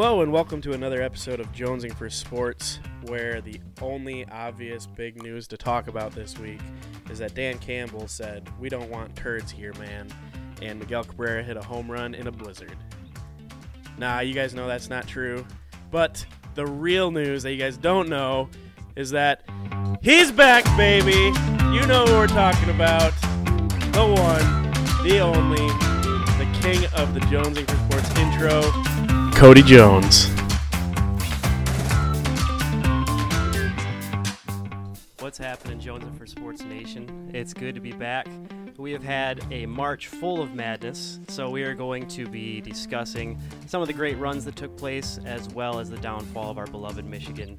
Hello and welcome to another episode of Jonesing for Sports, where the only obvious big news to talk about this week is that Dan Campbell said, We don't want turds here, man, and Miguel Cabrera hit a home run in a blizzard. Nah, you guys know that's not true, but the real news that you guys don't know is that he's back, baby! You know who we're talking about. The one, the only, the king of the Jonesing for Sports intro, Cody Jones. What's happening, Jonesing for Sports Nation? It's good to be back. We have had a March full of madness, so we are going to be discussing some of the great runs that took place, as well as the downfall of our beloved Michigan.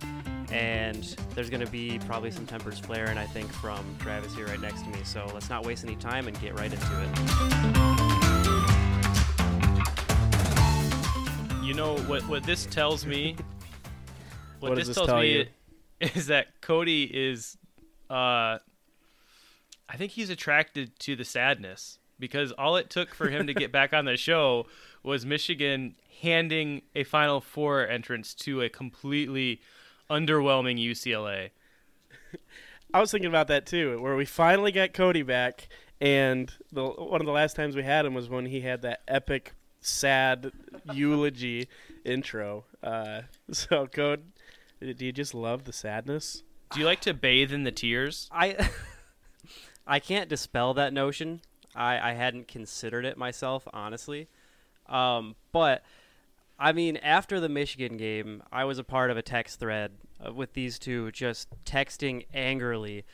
And there's going to be probably some tempers flaring, I think, from Travis here right next to me. So let's not waste any time and get right into it. You know what? What this tells me. What, What this this tells tell me you? is that Cody is. Uh, I think he's attracted to the sadness because all it took for him to get back on the show was Michigan handing a Final Four entrance to a completely underwhelming UCLA. I was thinking about that too, where we finally got Cody back, and the one of the last times we had him was when he had that epic, sad eulogy intro. Uh, so, Code, do you just love the sadness? Do you like to bathe in the tears? I I can't dispel that notion. I, I hadn't considered it myself, honestly. Um, but I mean, after the Michigan game, I was a part of a text thread uh, with these two just texting angrily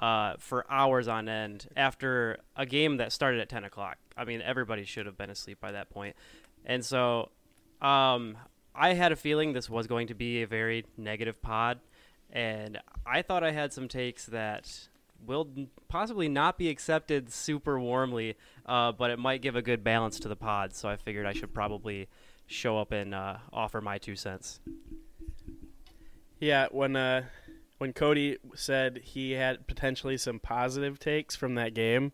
uh, for hours on end after a game that started at 10 o'clock. I mean, everybody should have been asleep by that point. And so um, I had a feeling this was going to be a very negative pod. And I thought I had some takes that will possibly not be accepted super warmly, uh, but it might give a good balance to the pod. So I figured I should probably show up and uh, offer my two cents. Yeah, when uh, when Cody said he had potentially some positive takes from that game,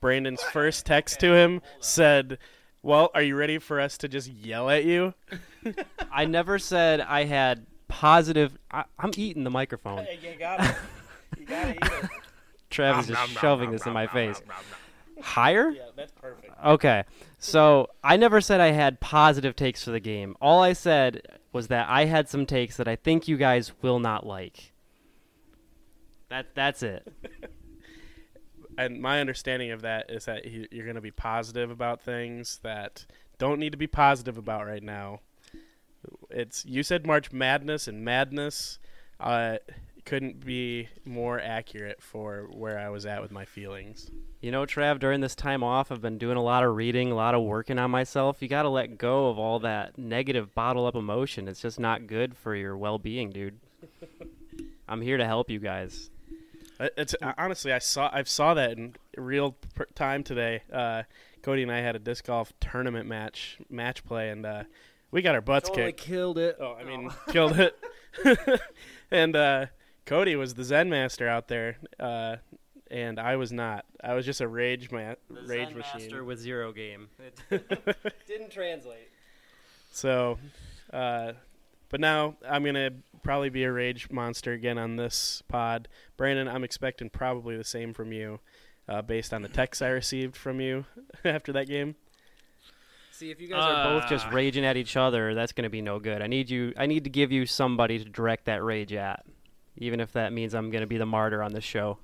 Brandon's first text to him said, "Well, are you ready for us to just yell at you?" I never said I had positive. I, I'm eating the microphone. you got it. You got it. Travis is shoving this in my face. Higher? Yeah, that's perfect. Okay. So I never said I had positive takes for the game. All I said was that I had some takes that I think you guys will not like. That that's it. and my understanding of that is that you're going to be positive about things that don't need to be positive about right now. It's you said March Madness and madness uh, couldn't be more accurate for where I was at with my feelings. You know, Trav, during this time off, I've been doing a lot of reading, a lot of working on myself. You got to let go of all that negative bottle up emotion. It's just not good for your well-being, dude. I'm here to help you guys. It's honestly I saw I saw that in real time today. Uh, Cody and I had a disc golf tournament match match play and uh, we got our butts kicked. killed it. Oh, I mean, killed it. and uh, Cody was the Zen master out there, uh, and I was not. I was just a rage ma- The rage Zen machine. Master with zero game. It didn't translate. So, uh, but now I'm gonna probably be a rage monster again on this pod. Brandon, I'm expecting probably the same from you, uh, based on the texts I received from you after that game. See, if you guys are both just Ah. raging at each other, that's going to be no good. I need you. I need to give you somebody to direct that rage at, even if that means I'm going to be the martyr on this show.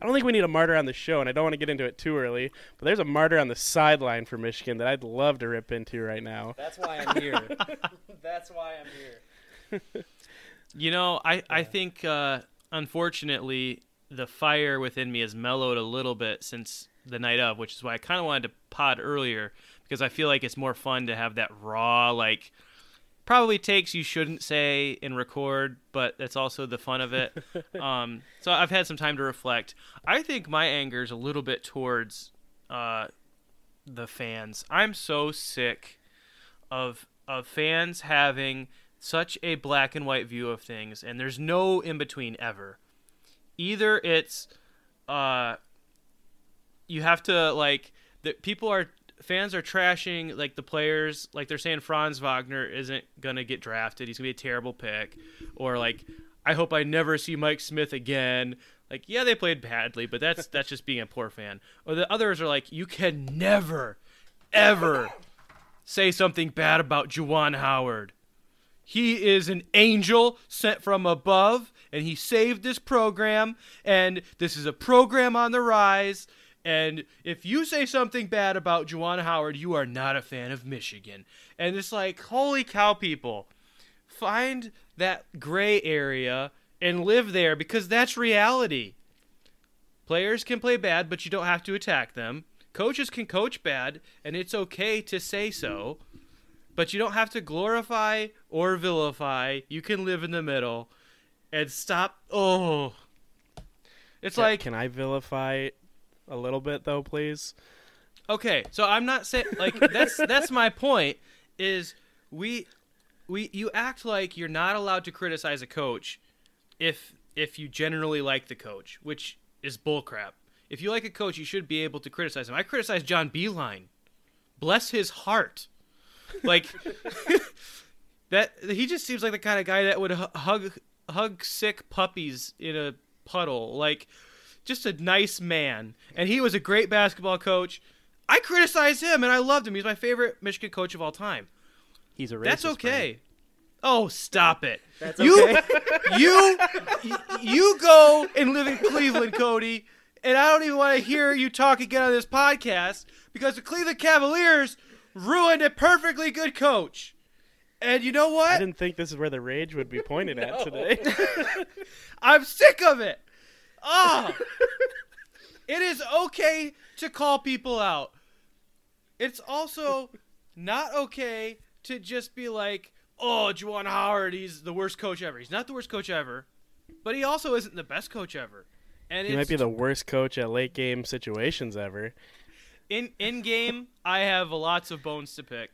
I don't think we need a martyr on the show, and I don't want to get into it too early. But there's a martyr on the sideline for Michigan that I'd love to rip into right now. That's why I'm here. that's why I'm here. You know, I I think uh, unfortunately the fire within me has mellowed a little bit since the night of, which is why I kind of wanted to pod earlier because I feel like it's more fun to have that raw like probably takes you shouldn't say and record, but that's also the fun of it. um, so I've had some time to reflect. I think my anger is a little bit towards uh, the fans. I'm so sick of of fans having such a black and white view of things and there's no in between ever. Either it's uh you have to like that people are fans are trashing like the players, like they're saying Franz Wagner isn't gonna get drafted. He's gonna be a terrible pick, or like I hope I never see Mike Smith again. Like yeah, they played badly, but that's that's just being a poor fan. Or the others are like you can never, ever say something bad about Juwan Howard. He is an angel sent from above, and he saved this program. And this is a program on the rise. And if you say something bad about Juwan Howard, you are not a fan of Michigan. And it's like, holy cow, people. Find that gray area and live there because that's reality. Players can play bad, but you don't have to attack them. Coaches can coach bad, and it's okay to say so. But you don't have to glorify or vilify. You can live in the middle and stop. Oh. It's Can- like can I vilify a little bit though, please? Okay, so I'm not saying like that's that's my point is we we you act like you're not allowed to criticize a coach if if you generally like the coach, which is bullcrap. If you like a coach, you should be able to criticize him. I criticize John Beilein. Bless his heart. Like that he just seems like the kind of guy that would hug hug sick puppies in a puddle. Like just a nice man. And he was a great basketball coach. I criticized him and I loved him. He's my favorite Michigan coach of all time. He's a racist. That's Brandon. okay. Oh, stop it. That's you, okay. you, you go and live in Cleveland, Cody, and I don't even want to hear you talk again on this podcast because the Cleveland Cavaliers ruined a perfectly good coach. And you know what? I didn't think this is where the rage would be pointed at today. I'm sick of it. Ah, it is okay to call people out. It's also not okay to just be like, "Oh, Juwan Howard, he's the worst coach ever." He's not the worst coach ever, but he also isn't the best coach ever. And he might be the worst coach at late game situations ever. In in game. I have lots of bones to pick,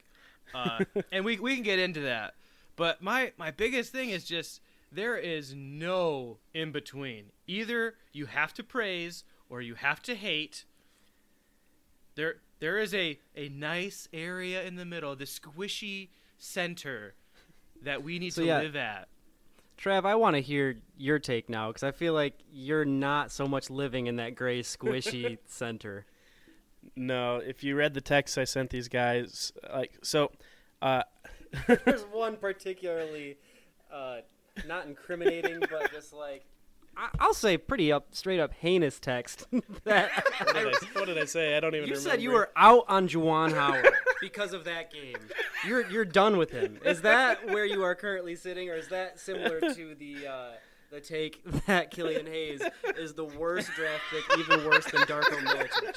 uh, and we we can get into that. But my my biggest thing is just there is no in between. Either you have to praise or you have to hate. There there is a a nice area in the middle, the squishy center that we need So, to yeah. live at. Trav, I want to hear your take now because I feel like you're not so much living in that gray squishy center. No, if you read the text I sent these guys, like so, uh, There's one particularly uh, not incriminating, but just like I- I'll say pretty up, straight up heinous text. that what did, I, what did I say? I don't even. you remember. said you were out on Juwan Howard because of that game. You're you're done with him. Is that where you are currently sitting, or is that similar to the uh, the take that Killian Hayes is the worst draft pick, even worse than Darko Milicic?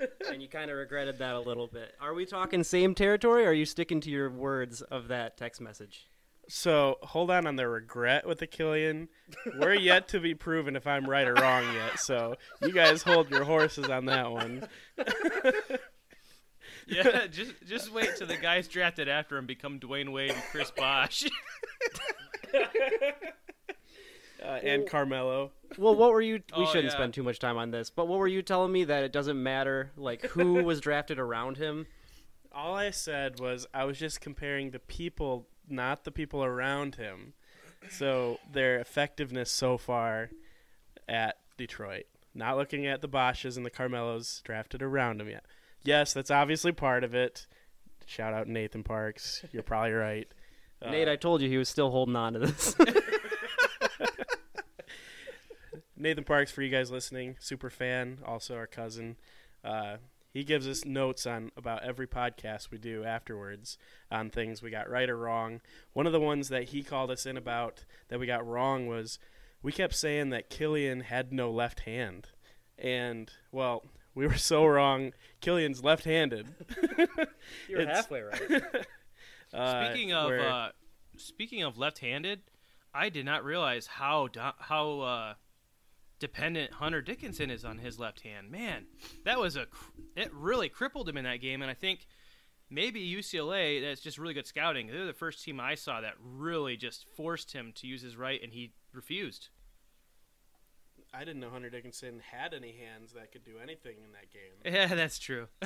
and you kind of regretted that a little bit. Are we talking same territory, or are you sticking to your words of that text message? So hold on on the regret with the Killian. We're yet to be proven if I'm right or wrong yet. So you guys hold your horses on that one. Yeah, just just wait till the guys drafted after him become Dwyane Wade and Chris Bosh. Uh, and Carmelo. Well, what were you? We Oh, shouldn't yeah. spend too much time on this, but what were you telling me that it doesn't matter like who was drafted around him? All I said was I was just comparing the people, not the people around him. So their effectiveness so far at Detroit. Not looking at the Bosches and the Carmelos drafted around him yet. Yes, that's obviously part of it. Shout out Nathan Parks. You're probably right. Uh, Nate, I told you he was still holding on to this. Nathan Parks, for you guys listening, super fan, also our cousin. Uh, he gives us notes on about every podcast we do afterwards on things we got right or wrong. One of the ones that he called us in about that we got wrong was we kept saying that Killian had no left hand, and well, we were so wrong. Killian's left-handed. You're It's- halfway right. Uh, Speaking of uh, speaking of left-handed, I did not realize how do- how uh, dependent Hunter Dickinson is on his left hand. Man, that was a cr- it really crippled him in that game, and I think maybe UCLA that's just really good scouting. They're the first team I saw that really just forced him to use his right, and he refused. I didn't know Hunter Dickinson had any hands that could do anything in that game. Yeah, that's true.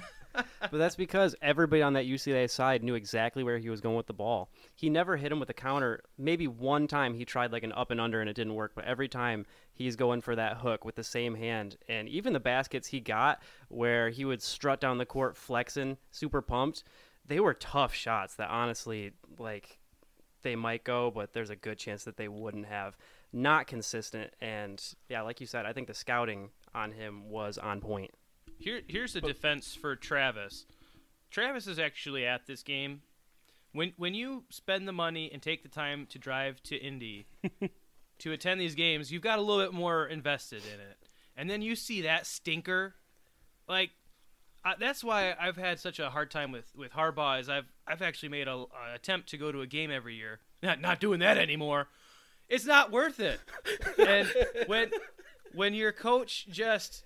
But that's because everybody on that UCLA side knew exactly where he was going with the ball. He never hit him with a counter. Maybe one time he tried like an up and under and it didn't work, but every time he's going for that hook with the same hand. And even the baskets he got where he would strut down the court flexing, super pumped, they were tough shots that honestly like they might go, but there's a good chance that they wouldn't have. Not consistent and yeah, like you said, I think the scouting on him was on point. Here, here's the defense for Travis. Travis is actually at this game. When when you spend the money and take the time to drive to Indy to attend these games, you've got a little bit more invested in it. And then you see that stinker, like I, that's why I've had such a hard time with with Harbaugh. Is I've I've actually made a, a attempt to go to a game every year. Not not doing that anymore. It's not worth it. and when when your coach just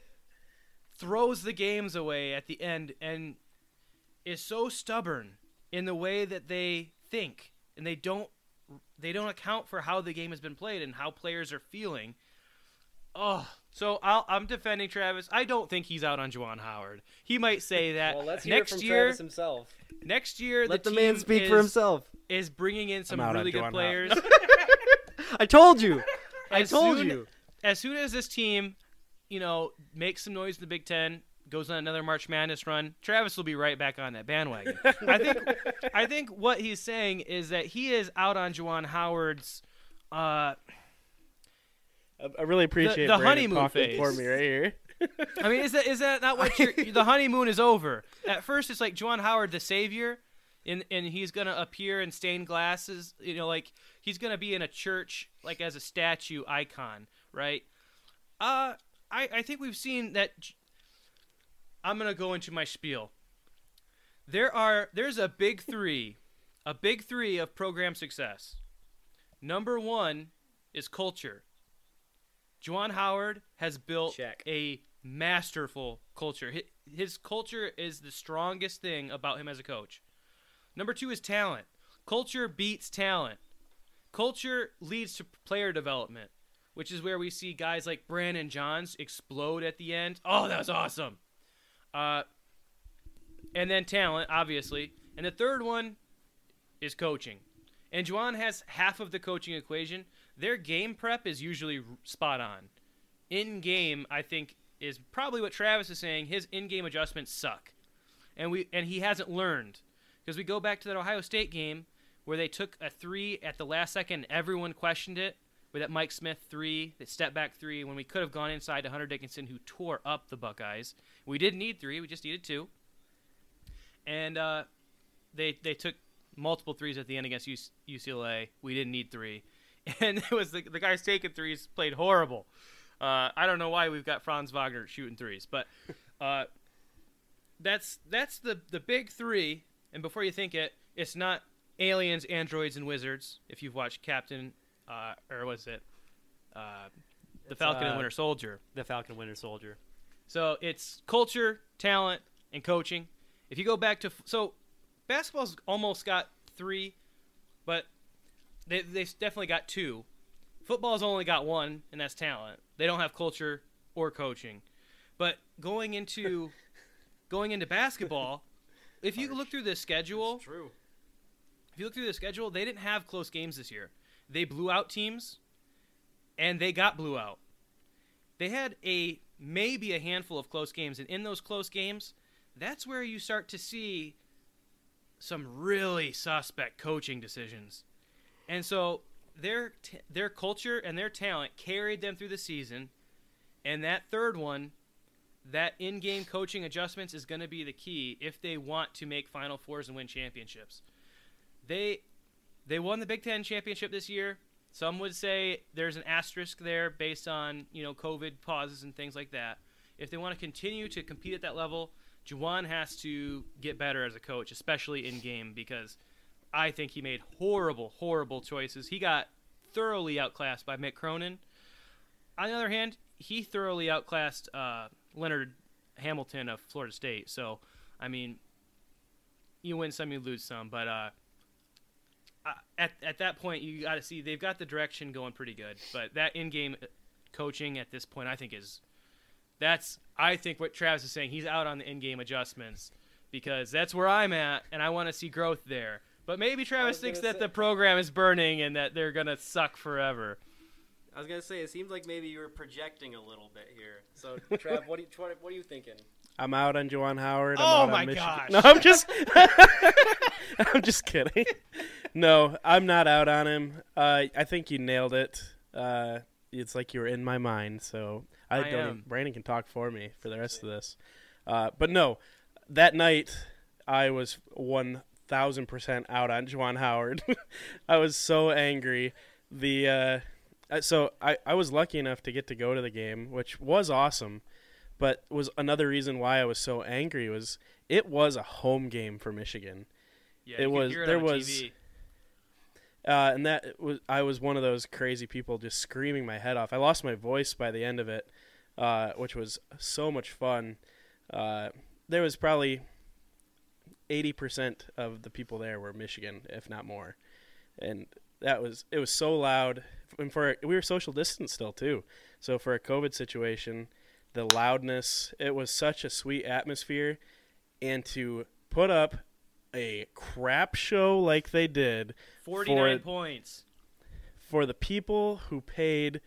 throws the games away at the end and is so stubborn in the way that they think and they don't they don't account for how the game has been played and how players are feeling. Oh, so I'll, I'm defending Travis. I don't think he's out on Juwan Howard. He might say that next year. himself. Next year, Let the, the, man speak is, for himself. Is bringing in some really good Juwan players. I told you. I As told soon- you. as soon as this team, you know, makes some noise in the Big Ten, goes on another March Madness run, Travis will be right back on that bandwagon. I think, I think what he's saying is that he is out on Juwan Howard's. Uh, I, really appreciate the Brandon honeymoon talking for me right here. I mean, is that is that not what you're, the honeymoon is over? At first, it's like Juwan Howard, the savior, and and he's gonna appear in stained glasses. You know, like he's gonna be in a church, like as a statue icon, right? Uh, I I think we've seen that. I'm gonna go into my spiel. There are there's a big three, a big three of program success. Number one is culture. Juwan Howard has built Check. a masterful culture. His culture is the strongest thing about him as a coach. Number two is talent. Culture beats talent. Culture leads to player development, which is where we see guys like Brandon Johns explode at the end. Oh, that was awesome. Uh, and then talent, obviously. And the third one is coaching. And Juwan has half of the coaching equation. Their game prep is usually spot on. In game, I think is probably what Travis is saying. His in-game adjustments suck, and we and he hasn't learned because we go back to that Ohio State game where they took a three at the last second. Everyone questioned it with that Mike Smith three, that step back three, when we could have gone inside to Hunter Dickinson, who tore up the Buckeyes. We didn't need three; we just needed two. And uh, they they took multiple threes at the end against UCLA. We didn't need three, and it was the, the guys taking threes played horrible. Uh, I don't know why we've got Franz Wagner shooting threes, but uh, that's that's the the big three. And before you think it, it's not aliens, androids, and wizards. If you've watched Captain, uh, or was it uh, the It's, Falcon and uh, Winter Soldier? The Falcon Winter Soldier. So it's culture, talent, and coaching. If you go back to so basketball's almost got three, but they they've definitely got two. Football's only got one, and that's talent. They don't have culture or coaching. But going into going into basketball, if you look through the schedule, True. if you look through the schedule, they didn't have close games this year. They blew out teams, and they got blew out. They had a maybe a handful of close games, and in those close games, that's where you start to see some really suspect coaching decisions. And so their t- their culture and their talent carried them through the season, and that third one, that in-game coaching adjustments is going to be the key if they want to make Final Fours and win championships they they won the Big Ten championship this year. Some would say there's an asterisk there based on you know COVID pauses and things like that. If they want to continue to compete at that level, Juwan has to get better as a coach, especially in game, because I think he made horrible, horrible choices. He got thoroughly outclassed by Mick Cronin. On the other hand, he thoroughly outclassed uh, Leonard Hamilton of Florida State. So, I mean, you win some, you lose some, but uh, at at that point, you got to see they've got the direction going pretty good. But that in-game coaching at this point, I think is that's I think what Travis is saying. He's out on the in-game adjustments because that's where I'm at, and I want to see growth there. But maybe Travis thinks that say- the program is burning and that they're gonna suck forever. I was gonna say it seems like maybe you were projecting a little bit here. So, Trav, what do you what, what are you thinking? I'm out on Juwan Howard. I'm Oh out my on Michigan. gosh. No, I'm just I'm just kidding. No, I'm not out on him. Uh, I think you nailed it. Uh, it's like you were in my mind, so I, I don't. am. Even, Brandon can talk for me for the rest of this. Uh, but no, that night I was one thousand percent out on Juwan Howard. I was so angry. The uh, so I, I was lucky enough to get to go to the game, which was awesome. But was another reason why I was so angry was it was a home game for Michigan. Yeah, It you was- it there on was- TV. Uh, and that was I was one of those crazy people just screaming my head off. I lost my voice by the end of it, uh, which was so much fun. Uh, there was probably eighty percent of the people there were Michigan, if not more, and that was it was so loud. And for we were social distance still too, so for a COVID situation, the loudness it was such a sweet atmosphere, and to put up a crap show like they did 49 for- points. for the people who paid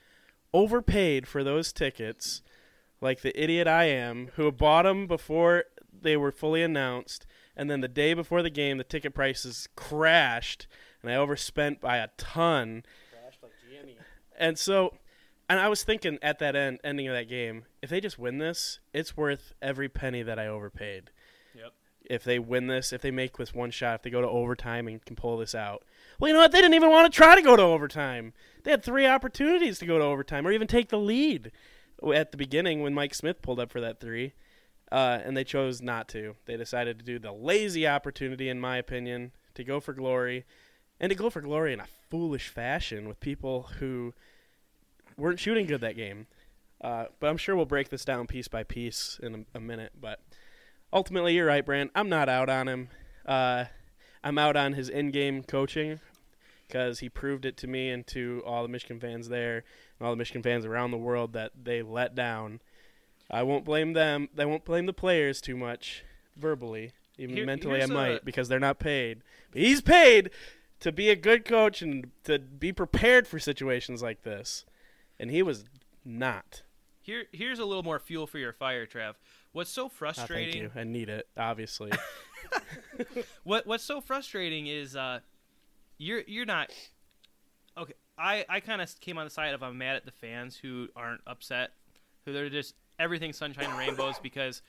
overpaid for those tickets like the idiot I am who bought them before they were fully announced and then the day before the game the ticket prices crashed and I overspent by a ton Crashed like GME. And so and I was thinking at that end ending of that game if they just win this it's worth every penny that I overpaid Yep. if they win this, if they make this one shot, if they go to overtime and can pull this out. Well, you know what? They didn't even want to try to go to overtime. They had three opportunities to go to overtime or even take the lead at the beginning when Mike Smith pulled up for that three, uh, and they chose not to. They decided to do the lazy opportunity, in my opinion, to go for glory, and to go for glory in a foolish fashion with people who weren't shooting good that game. Uh, but I'm sure we'll break this down piece by piece in a, a minute. But ultimately, you're right, Brand. I'm not out on him. Uh, I'm out on his in-game coaching because he proved it to me and to all the Michigan fans there and all the Michigan fans around the world that they let down. I won't blame them. I won't blame the players too much verbally. Even Here- mentally, I here's a- might because they're not paid. But he's paid to be a good coach and to be prepared for situations like this, and he was not. Here, here's a little more fuel for your fire, Trav. What's so Ah, thank frustrating? you. I need it, obviously. What What's so frustrating is uh, you're you're not okay. I I kind of came on the side of I'm mad at the fans who aren't upset, who they're just everything sunshine and rainbows because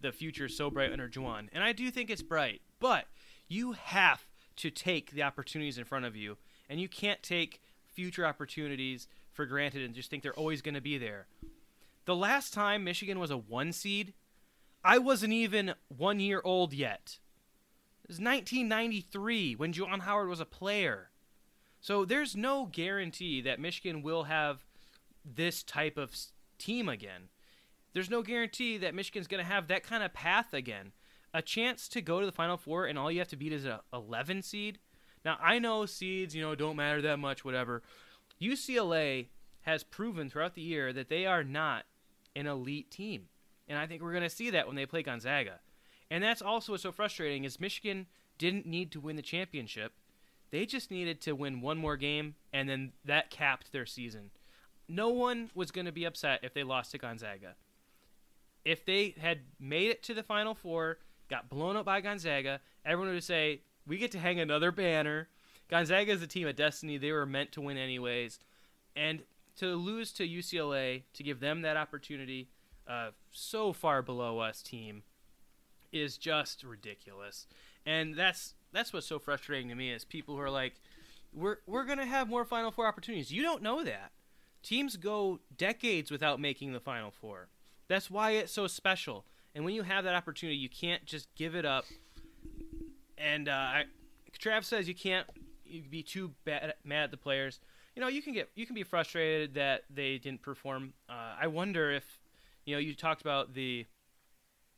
the future is so bright under Juwan, and I do think it's bright, but you have to take the opportunities in front of you, and you can't take future opportunities for granted and just think they're always going to be there. The last time Michigan was a one seed, I wasn't even one year old yet. It was 1993 when Juwan Howard was a player. So there's no guarantee that Michigan will have this type of team again. There's no guarantee that Michigan's going to have that kind of path again. A chance to go to the Final Four and all you have to beat is a 11 seed. Now I know seeds, you know, don't matter that much, whatever. UCLA has proven throughout the year that they are not an elite team, and I think we're going to see that when they play Gonzaga. And that's also what's so frustrating is Michigan didn't need to win the championship. They just needed to win one more game, and then that capped their season. No one was going to be upset if they lost to Gonzaga. If they had made it to the Final Four, got blown up by Gonzaga, everyone would say, we get to hang another banner. Gonzaga is a team of destiny. They were meant to win anyways. And to lose to UCLA, to give them that opportunity, uh, so far below us team, is just ridiculous. And that's that's what's so frustrating to me is people who are like, we're we're gonna have more Final Four opportunities. You don't know that. Teams go decades without making the Final Four. That's why it's so special. And when you have that opportunity, you can't just give it up. And uh, I, Trav says you can't you be too bad, mad at the players. You know, you can get you can be frustrated that they didn't perform. Uh, I wonder if, you know, you talked about the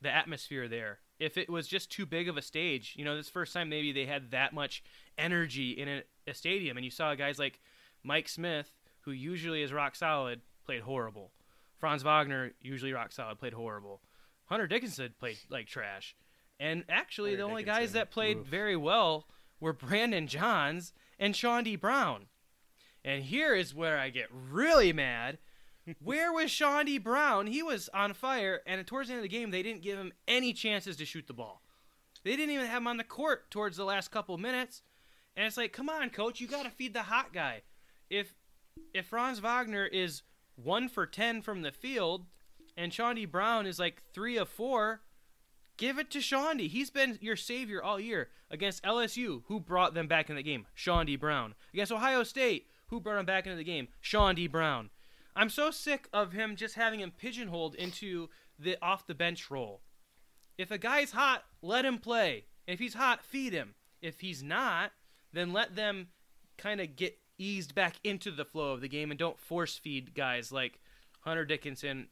the atmosphere there. If it was just too big of a stage, you know, this first time maybe they had that much energy in a, a stadium, and you saw guys like Mike Smith, who usually is rock solid, played horrible. Franz Wagner, usually rock solid, played horrible. Hunter Dickinson played like trash. And actually, Hunter the only Dickinson, guys that played oof. very well were Brandon Johns and Chaundee Brown. And here is where I get really mad. Where was Chaundee Brown? He was on fire, and towards the end of the game, they didn't give him any chances to shoot the ball. They didn't even have him on the court towards the last couple minutes. And it's like, come on, coach, you got to feed the hot guy. If if Franz Wagner is one for ten from the field, and Chaundee Brown is like three of four, give it to Chaundee. He's been your savior all year against LSU, who brought them back in the game. Chaundee Brown against Ohio State, who brought him back into the game. Chaundee Brown. I'm so sick of him just having him pigeonholed into the off the bench role. If a guy's hot, let him play. If he's hot, feed him. If he's not, then let them kind of get eased back into the flow of the game and don't force feed guys like Hunter Dickinson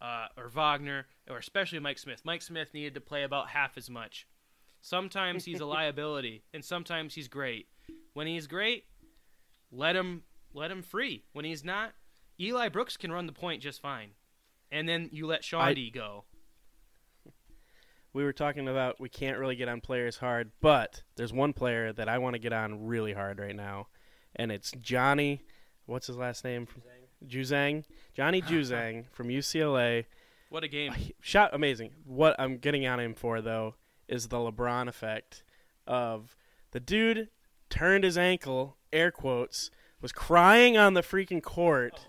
uh, or Wagner or especially Mike Smith. Mike Smith needed to play about half as much. Sometimes he's a liability and sometimes he's great. When he's great, let him let him free. When he's not, Eli Brooks can run the point just fine. And then you let I- Chaundee go. we were talking about we can't really get on players hard, but there's one player that I want to get on really hard right now, and it's Johnny. What's his last name? Juzang. Johnny Juzang from UCLA. What a game. Shot amazing. What I'm getting on him for though is the LeBron effect of the dude turned his ankle, air quotes, was crying on the freaking court.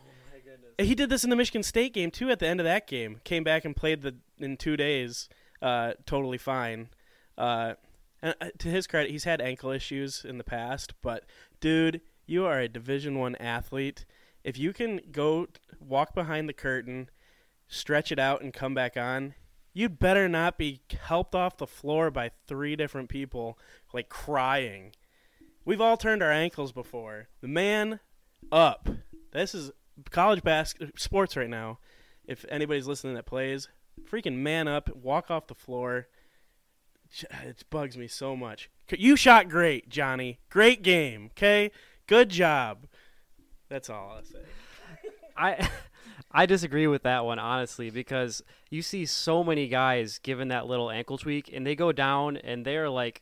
He did this in the Michigan State game too. At the end of that game, came back and played the in two days, uh, totally fine. Uh, and uh, to his credit, he's had ankle issues in the past, but dude, you are a Division One athlete. If you can go walk behind the curtain, stretch it out, and come back on, you'd better not be helped off the floor by three different people, like crying. We've all turned our ankles before. The man up. This is college basketball sports right now. If anybody's listening that plays, freaking man up, walk off the floor. It bugs me so much. You shot great, Johnny. Great game. Okay, good job. That's all I'll say. I I disagree with that one honestly because you see so many guys given that little ankle tweak and they go down and they're like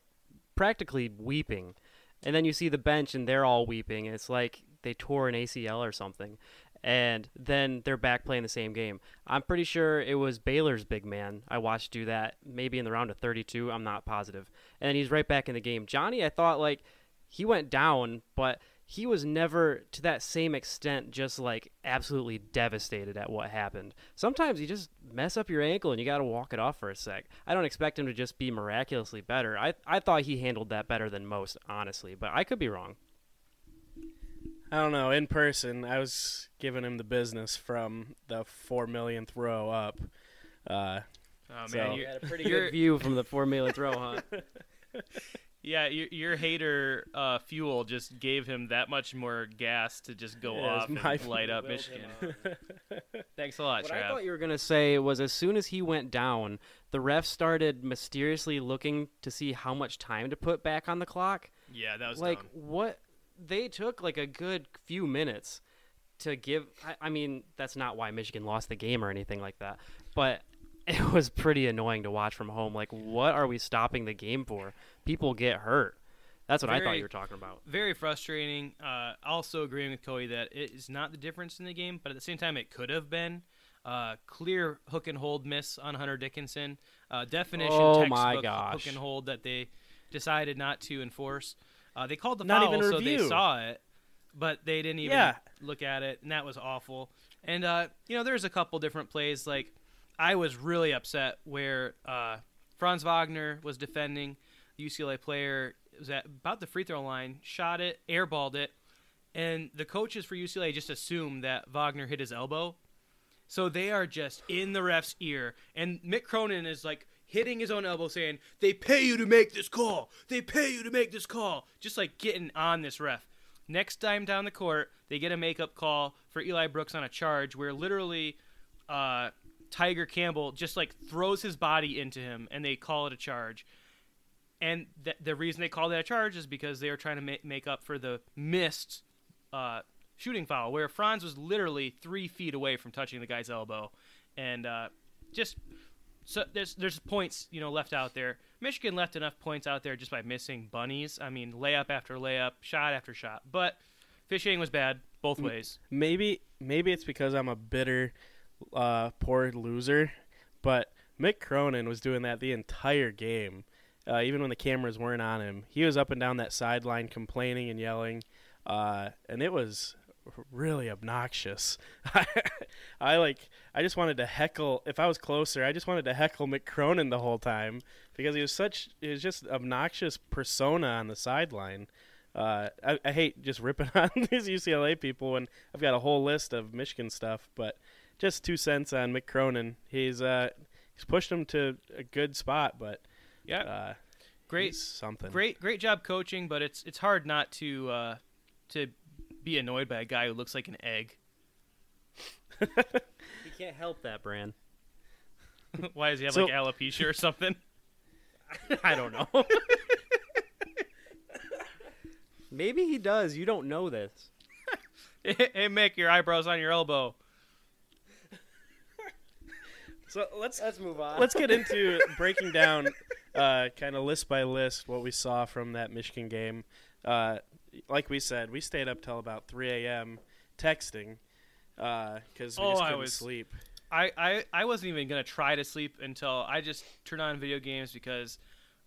practically weeping. And then you see the bench and they're all weeping. and It's like they tore an ACL or something. And then they're back playing the same game. I'm pretty sure it was Baylor's big man. I watched do that maybe in the round of 32. I'm not positive. And he's right back in the game. Johnny, I thought like he went down, but he was never to that same extent just like absolutely devastated at what happened. Sometimes you just mess up your ankle and you got to walk it off for a sec. I don't expect him to just be miraculously better. I I thought he handled that better than most, honestly, but I could be wrong. I don't know. In person, I was giving him the business from the four millionth row up. Uh, Oh man, You you had a pretty good view from the four million throw, huh? yeah, your, your hater uh, fuel just gave him that much more gas to just go Yeah, off it's and light up Michigan. Thanks a lot, What I thought you were gonna say was as soon as he went down, the ref started mysteriously looking to see how much time to put back on the clock. yeah, that was like dumb. what they took like a good few minutes to give I, I mean that's not why michigan lost the game or anything like that but it was pretty annoying to watch from home like what are we stopping the game for people get hurt that's what i thought you were talking about Very frustrating. Uh, also agreeing with Cody that it is not the difference in the game, but at the same time, it could have been. Uh, clear hook and hold miss on Hunter Dickinson. Uh, definition Oh textbook hook and hold that they decided not to enforce. Uh, they called the Not foul, so they saw it, but they didn't even Yeah. look at it, and that was awful. And uh, you know, there's a couple different plays. Like I was really upset where uh, Franz Wagner was defending the UCLA player. Was at about the free throw line, shot it, airballed it, and the coaches for UCLA just assumed that Wagner hit his elbow. So they are just in the ref's ear, and Mick Cronin is like hitting his own elbow, saying, "They pay you to make this call. They pay you to make this call." Just like getting on this ref. Next time down the court, they get a makeup call for Eli Brooks on a charge where literally uh, Tyger Campbell just like throws his body into him, and they call it a charge. And th- the reason they call that a charge is because they are trying to ma- make up for the missed uh, shooting foul where Franz was literally three feet away from touching the guy's elbow, and uh, just so there's there's points you know left out there. Michigan left enough points out there just by missing bunnies. I mean, layup after layup, shot after shot. But fishing was bad both ways. Maybe maybe it's because I'm a bitter, uh, poor loser, but Mick Cronin was doing that the entire game. Uh, even when the cameras weren't on him, he was up and down that sideline complaining and yelling, uh, and it was really obnoxious. I like I just wanted to heckle if I was closer, I just wanted to heckle Mick Cronin the whole time because he was such he was just obnoxious persona on the sideline. Uh, I, I hate just ripping on these UCLA people when I've got a whole list of Michigan stuff, but just two cents on Mick Cronin. He's uh, he's pushed him to a good spot, but Yeah, uh, great, he's something. great, great job coaching. But it's it's hard not to uh, to be annoyed by a guy who looks like an egg. You can't help that, Bran. Why does he have So- like alopecia or something? I don't know. Maybe he does. You don't know this. hey, Mick, your eyebrows on your elbow. So let's Let's move on. let's get into breaking down uh, kind of list by list what we saw from that Michigan game. Uh, like we said, we stayed up till about 3 a.m. texting because we Oh, just I couldn't was- sleep. I, I, I wasn't even gonna try to sleep until I just turned on video games because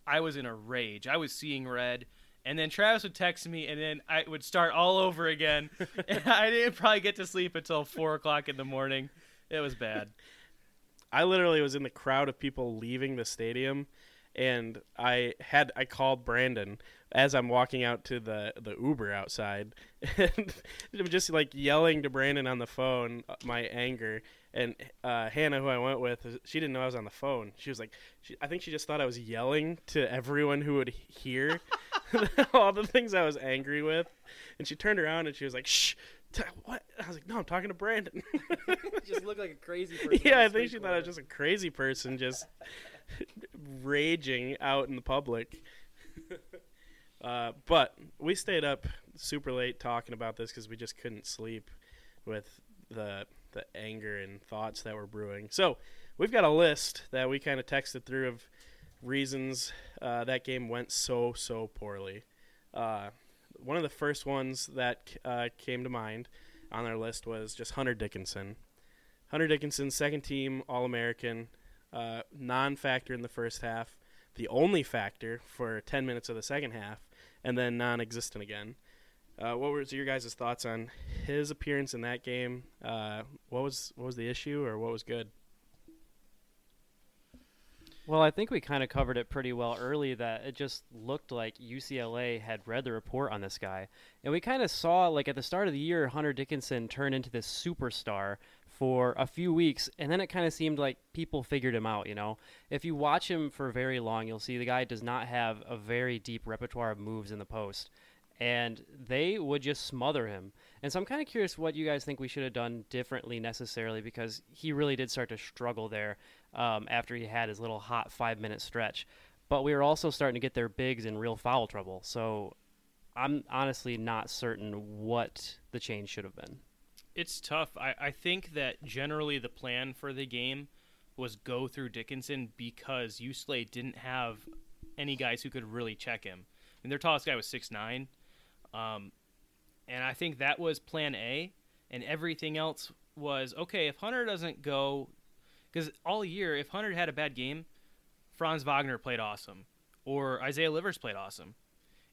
I was in a rage. I was seeing red, and then Travis would text me, and then I would start all over again. and I didn't probably get to sleep until four o'clock in the morning. It was bad. I literally was in the crowd of people leaving the stadium, and I had I called Brandon as I'm walking out to the the Uber outside, and I'm just like yelling to Brandon on the phone uh, my anger. And uh, Hannah, who I went with, she didn't know I was on the phone. She was like, she, I think she just thought I was yelling to everyone who would hear all the things I was angry with. And she turned around and she was like, "Shh, what?" I was like, "No, I'm talking to Brandon." just look like a crazy person. yeah, I think she thought I was just a crazy person just raging out in the public. uh, but we stayed up super late talking about this because we just couldn't sleep with the the anger and thoughts that were brewing. So we've got a list that we kind of texted through of reasons uh, that game went so so poorly. Uh, one of the first ones that uh, came to mind on our list was just Hunter Dickinson. Hunter Dickinson, second team All American, uh, non factor in the first half, the only factor for 10 minutes of the second half, and then non existent again. Uh, what was your guys' thoughts on his appearance in that game? Uh, what was what was the issue, or what was good? Well, I think we kind of covered it pretty well early that it just looked like UCLA had read the report on this guy. And we kind of saw, like, at the start of the year, Hunter Dickinson turn into this superstar for a few weeks. And then it kind of seemed like people figured him out, you know? If you watch him for very long, you'll see the guy does not have a very deep repertoire of moves in the post. And they would just smother him. And so I'm kind of curious what you guys think we should have done differently necessarily because he really did start to struggle there um, after he had his little hot five minute stretch. But we were also starting to get their bigs in real foul trouble. So I'm honestly not certain what the change should have been. It's tough. I, I think that generally the plan for the game was go through Dickinson because UCLA didn't have any guys who could really check him. I mean, their tallest guy was six nine, um, and I think that was plan A. And everything else was okay. If Hunter doesn't go, because all year, if Hunter had a bad game, Franz Wagner played awesome, or Isaiah Livers played awesome.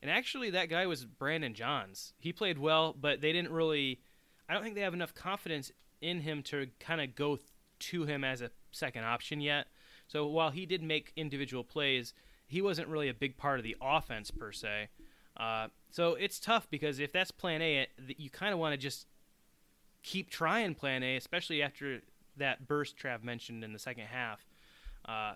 And actually, that guy was Brandon Johns. He played well, but they didn't really. I don't think they have enough confidence in him to kind of go to him as a second option yet. So while he did make individual plays, he wasn't really a big part of the offense per se. Uh, so it's tough because if that's plan A, you kind of want to just keep trying plan A, especially after that burst Trav mentioned in the second half. Uh,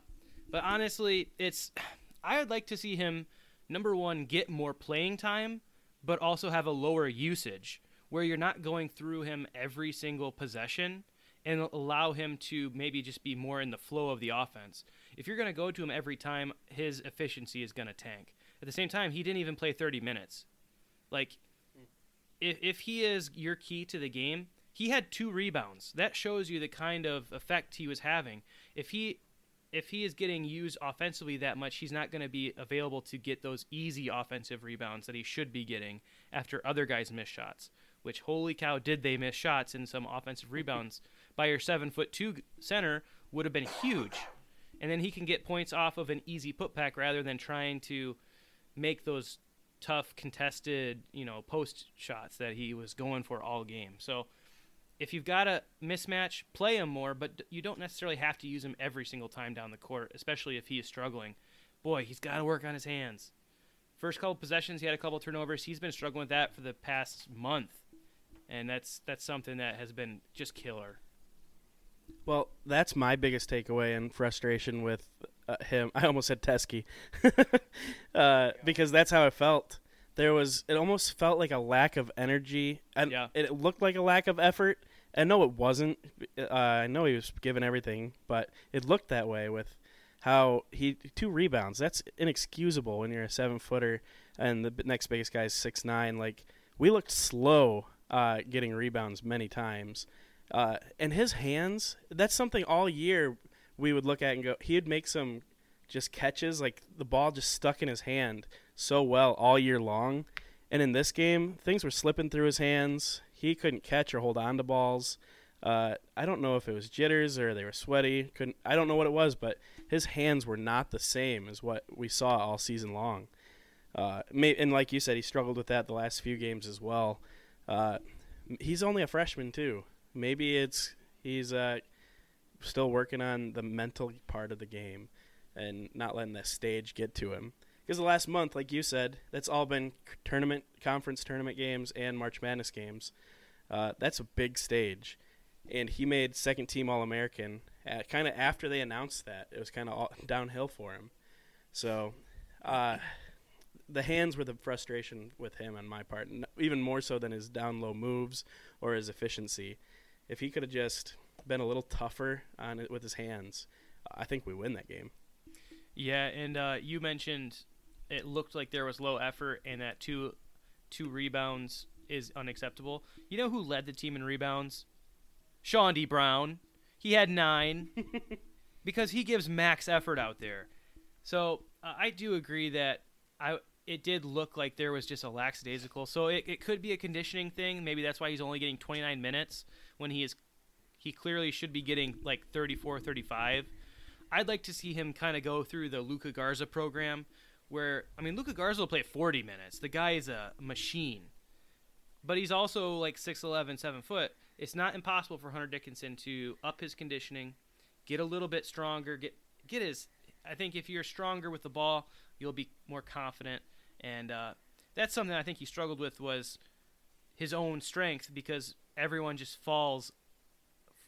but honestly, it's I would like to see him number one get more playing time, but also have a lower usage where you're not going through him every single possession and allow him to maybe just be more in the flow of the offense. If you're going to go to him every time, his efficiency is going to tank. At the same time, he didn't even play 30 minutes. Like if if he is your key to the game, he had two rebounds. That shows you the kind of effect he was having. If he if he is getting used offensively that much, he's not going to be available to get those easy offensive rebounds that he should be getting after other guys miss shots. Which holy cow, did they miss shots and some offensive rebounds by your seven foot two center would have been huge. And then he can get points off of an easy putback rather than trying to make those tough contested, you know, post shots that he was going for all game. So if you've got a mismatch, play him more, but you don't necessarily have to use him every single time down the court, especially if he is struggling. Boy, he's got to work on his hands. First couple possessions, he had a couple turnovers. He's been struggling with that for the past month, and that's that's something that has been just killer. Well, that's my biggest takeaway and frustration with uh, him. I almost said Teske, uh, because that's how it felt. There was, it almost felt like a lack of energy, and Yeah. it looked like a lack of effort. And no, it wasn't. Uh, I know he was given everything, but it looked that way with how he two rebounds. That's inexcusable when you're a seven footer, and the next biggest guy is six nine. Like we looked slow uh, getting rebounds many times. Uh, and his hands, that's something all year we would look at and go, he'd make some just catches, like the ball just stuck in his hand so well all year long. And in this game, things were slipping through his hands. He couldn't catch or hold on to balls. Uh, I don't know if it was jitters or they were sweaty. Couldn't I don't know what it was, but his hands were not the same as what we saw all season long. Uh, and like you said, he struggled with that the last few games as well. Uh, he's only a freshman too. Maybe it's he's uh, still working on the mental part of the game and not letting that stage get to him. Because the last month, like you said, that's all been tournament, conference tournament games and March Madness games. Uh, that's a big stage, and he made second team All American. Kind of after they announced that, it was kind of downhill for him. So, uh, the hands were the frustration with him on my part, even more so than his down low moves or his efficiency. If he could have just been a little tougher on it with his hands, I think we win that game. Yeah, and uh, you mentioned it looked like there was low effort and that two two rebounds is unacceptable. You know who led the team in rebounds? Chaundee Brown. He had nine because he gives max effort out there. So uh, I do agree that I it did look like there was just a lackadaisical. So it, it could be a conditioning thing. Maybe that's why he's only getting 29 minutes when he is he clearly should be getting like 34, 35. I'd like to see him kind of go through the Luka Garza program where I mean Luka Garza will play 40 minutes. The guy is a machine. But he's also like 6'11, 7 foot. It's not impossible for Hunter Dickinson to up his conditioning, get a little bit stronger, get get his I think if you're stronger with the ball, you'll be more confident and uh, that's something I think he struggled with was his own strength because everyone just falls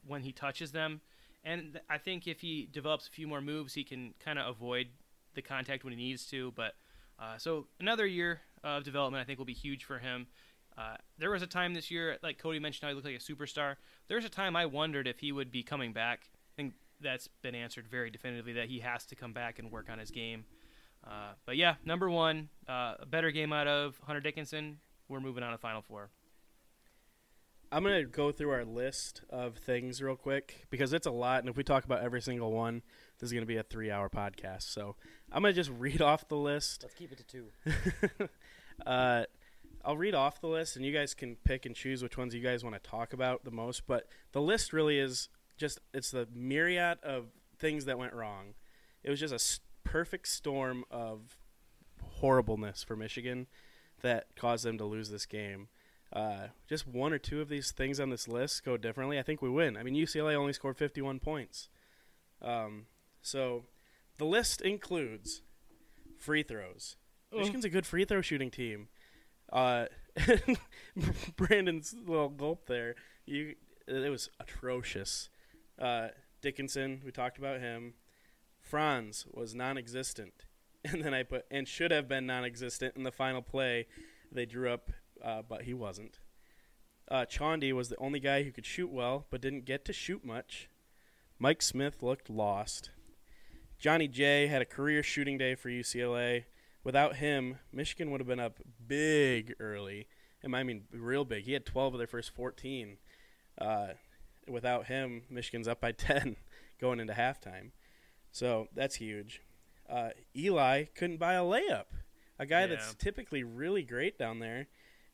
when he touches them. And I think if he develops a few more moves, he can kind of avoid the contact when he needs to. But uh, so another year of development, I think, will be huge for him. Uh, there was a time this year, like Cody mentioned, how he looked like a superstar. There's a time I wondered if he would be coming back. I think that's been answered very definitively that he has to come back and work on his game. Uh, but yeah, number one, uh, a better game out of Hunter Dickinson. We're moving on to Final Four. I'm gonna go through our list of things real quick because it's a lot, and if we talk about every single one, this is gonna be a three-hour podcast. So I'm gonna just read off the list. Let's keep it to two. uh, I'll read off the list, and you guys can pick and choose which ones you guys want to talk about the most. But the list really is just it's the myriad of things that went wrong. It was just a s- perfect storm of horribleness for Michigan that caused them to lose this game. Uh, just one or two of these things on this list go differently. I think we win. I mean, UCLA only scored 51 points. Um, so the list includes free throws. Michigan's a good free throw shooting team. Uh, Brandon's little gulp there. You, it was atrocious. Uh, Dickinson, we talked about him. Franz was non-existent, and then I put and should have been non-existent in the final play. They drew up, uh, but he wasn't. Uh, Chaundee was the only guy who could shoot well, but didn't get to shoot much. Mike Smith looked lost. Johnny J had a career shooting day for UCLA. Without him, Michigan would have been up big early and I mean real big. He had 12 of their first 14. Uh, without him, Michigan's up by 10 going into halftime. So that's huge. Uh, Eli couldn't buy a layup. A guy Yeah. that's typically really great down there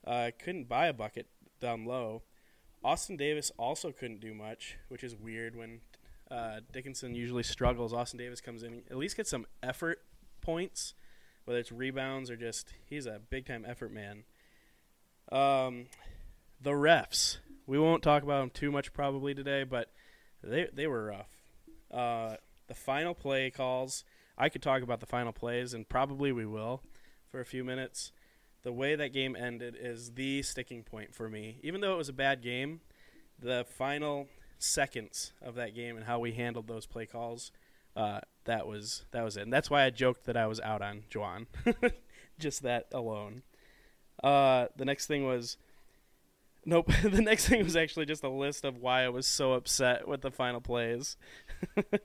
uh, couldn't buy a bucket down low. Austin Davis also couldn't do much, which is weird when uh, Dickinson usually struggles. Austin Davis comes in, at least gets some effort points, whether it's rebounds or just he's a big time effort man. Um, the refs. We won't talk about them too much probably today, but they they were rough. Uh, the final play calls. I could talk about the final plays, and probably we will for a few minutes. The way that game ended is the sticking point for me. Even though it was a bad game, the final seconds of that game and how we handled those play calls, uh, that was that was it. And that's why I joked that I was out on Juwan. Just that alone. Uh, the next thing was Nope. the next thing was actually just a list of why I was so upset with the final plays. uh,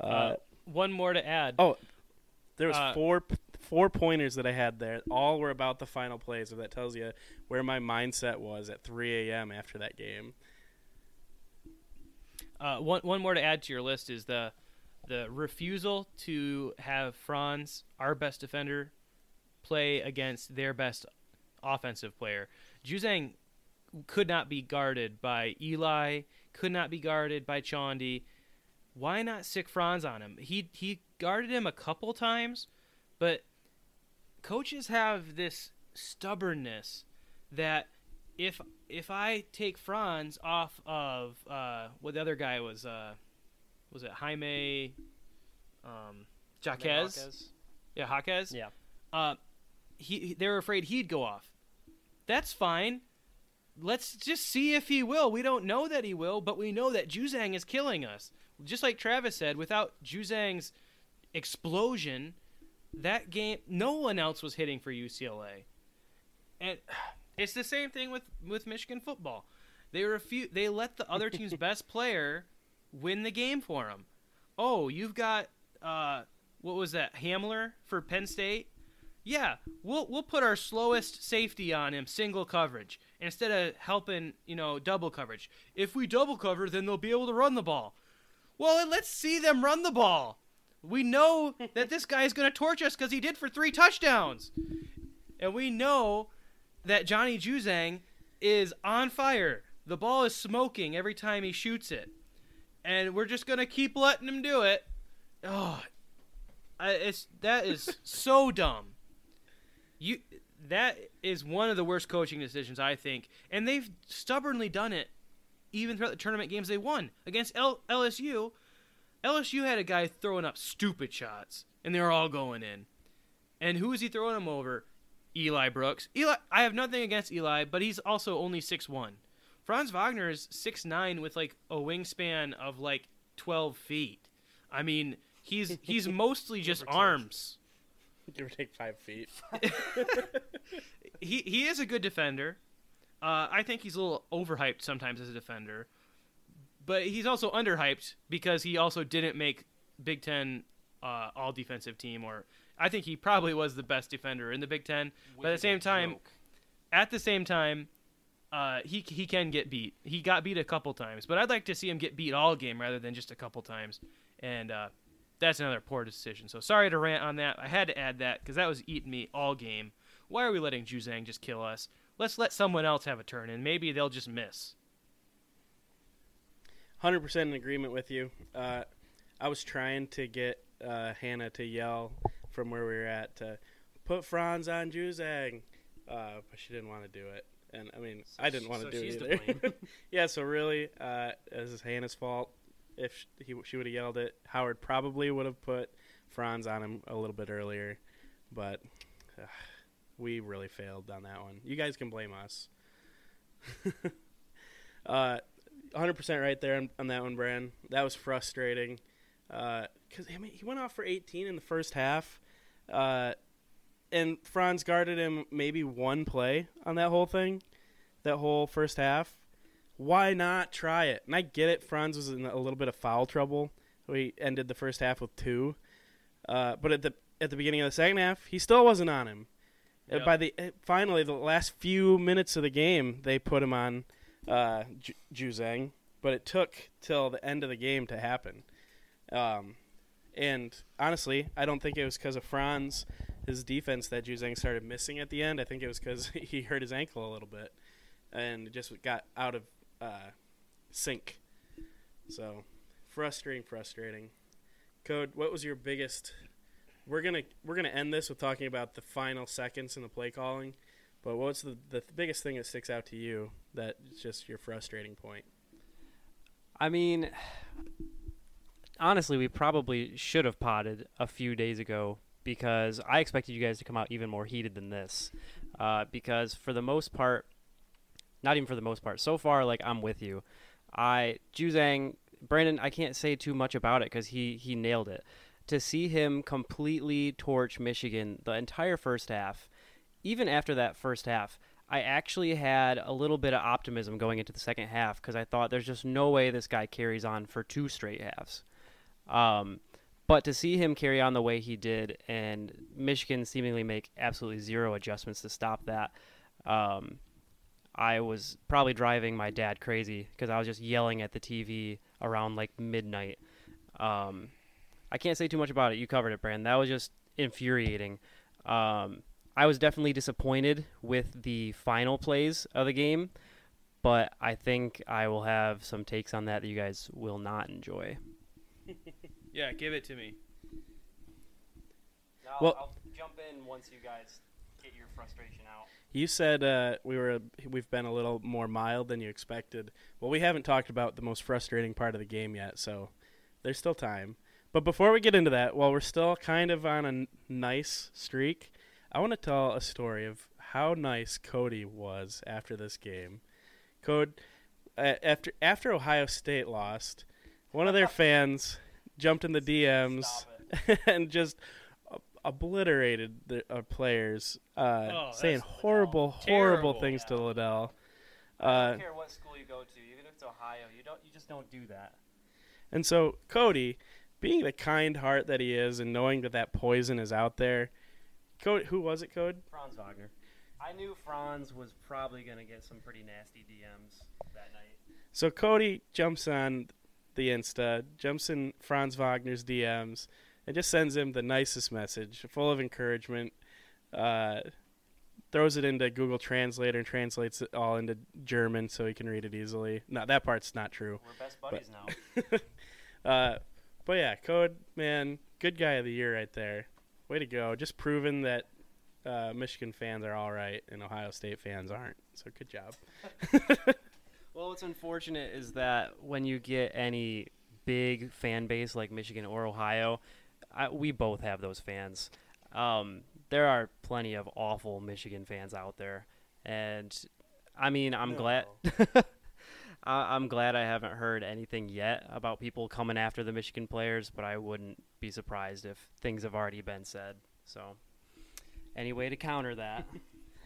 Uh, one more to add. oh, there was uh, four four pointers that I had there. All were about the final plays, so that tells you where my mindset was at 3 a.m. after that game. Uh, one one more to add to your list is the the refusal to have Franz, our best defender, play against their best offensive player. Juzang could not be guarded by Eli, could not be guarded by Chaundee. Why not sick Franz on him? He he guarded him a couple times, but coaches have this stubbornness that if if I take Franz off of uh, what the other guy was, uh, was it Jaime, um, Jaquez? Yeah, Jaquez. Yeah. Uh, he he- they're afraid he'd go off. That's fine. Let's just see if he will. We don't know that he will, but we know that Juzang is killing us. Just like Travis said, without Juzang's explosion, that game, no one else was hitting for UCLA. And it's the same thing with, with Michigan football. They refu- They let the other team's best player win the game for them. Oh, you've got uh, what was that Hamler for Penn State? Yeah, we'll we'll put our slowest safety on him, single coverage, instead of helping you know double coverage. If we double cover, then they'll be able to run the ball. Well, let's see them run the ball. We know that this guy is going to torch us because he did for three touchdowns, and we know that Johnny Juzang is on fire. The ball is smoking every time he shoots it, and we're just going to keep letting him do it. Oh, I, it's that is so dumb. You that is one of the worst coaching decisions I think, and they've stubbornly done it even throughout the tournament games they won against L- LSU. LSU had a guy throwing up stupid shots, and they were all going in. And who is he throwing them over? Eli Brooks. Eli, I have nothing against Eli, but he's also only six one. Franz Wagner is six nine with like a wingspan of like twelve feet. I mean, he's he's mostly just Give arms. Give or take five feet. he he is a good defender. Uh, I think he's a little overhyped sometimes as a defender, but he's also underhyped because he also didn't make Big Ten uh, all defensive team. Or I think he probably was the best defender in the Big Ten. But at the same time, at the same time, uh, he he can get beat. He got beat a couple times, but I'd like to see him get beat all game rather than just a couple times. And uh, that's another poor decision. So sorry to rant on that. I had to add that because that was eating me all game. Why are we letting Juzang just kill us? Let's let someone else have a turn, and maybe they'll just miss. Hundred percent in agreement with you. Uh, I was trying to get uh, Hannah to yell from where we were at to put Franz on Juzang, uh, but she didn't want to do it. And I mean, I didn't want to so do it either. yeah, so really, uh, this is Hannah's fault. If he, she would have yelled it, Howard probably would have put Franz on him a little bit earlier. But uh, we really failed on that one. You guys can blame us. uh, 100% right there on, on that one, Bran. That was frustrating. Because I mean, he went off for 18 in the first half. Uh, and Franz guarded him maybe one play on that whole thing, that whole first half. Why not try it? And I get it. Franz was in a little bit of foul trouble. We ended the first half with two, uh, but at the at the beginning of the second half, he still wasn't on him. Yep. By the uh, finally the last few minutes of the game, they put him on uh, Ju- Juzang, but it took till the end of the game to happen. Um, and honestly, I don't think it was because of Franz, his defense, that Juzang started missing at the end. I think it was because he hurt his ankle a little bit, and just got out of uh, sync. So frustrating, frustrating. Code, what was your biggest? We're gonna we're gonna end this with talking about the final seconds in the play calling, but what's the the biggest thing that sticks out to you that is just your frustrating point? I mean, honestly, we probably should have potted a few days ago because I expected you guys to come out even more heated than this. Uh, because for the most part, not even for the most part, so far, like I'm with you. I Juzang Brandon, I can't say too much about it because he he nailed it. To see him completely torch Michigan the entire first half, even after that first half, I actually had a little bit of optimism going into the second half because I thought there's just no way this guy carries on for two straight halves. Um, but to see him carry on the way he did and Michigan seemingly make absolutely zero adjustments to stop that, um, I was probably driving my dad crazy because I was just yelling at the TV around like midnight. Um, I can't say too much about it. You covered it, Brand. That was just infuriating. Um, I was definitely disappointed with the final plays of the game, but I think I will have some takes on that that you guys will not enjoy. Yeah, give it to me. I'll, Well- I'll jump in once you guys get your frustration out. You said uh, we were we've been a little more mild than you expected. Well, we haven't talked about the most frustrating part of the game yet, so there's still time. But before we get into that, while we're still kind of on a n- nice streak, I want to tell a story of how nice Cody was after this game. Code uh, after after Ohio State lost, one of their fans jumped in the DMs and just obliterated the uh, players, uh, Oh, saying horrible, horrible Terrible. things to Yeah. Liddell. I Uh, don't care what school you go to, even if it's Ohio, you don't you just don't do that. and so Cody, being the kind heart that he is, and knowing that that poison is out there, Cody, who was it, Code? Franz Wagner. I knew Franz was probably going to get some pretty nasty DMs that night. So Cody jumps on the Insta, jumps in Franz Wagner's DMs, and just sends him the nicest message, full of encouragement. Uh, throws it into Google Translator and translates it all into German so he can read it easily. No, that part's not true. We're best buddies now. Uh, but yeah, Code man, good guy of the year right there. Way to go! Just proving that uh, Michigan fans are all right and Ohio State fans aren't. So good job. Well, what's unfortunate is that when you get any big fan base like Michigan or Ohio, I, we both have those fans. Um, there are plenty of awful Michigan fans out there, and I mean, I'm glad. I- I'm glad I haven't heard anything yet about people coming after the Michigan players, but I wouldn't be surprised if things have already been said. So, any way to counter that?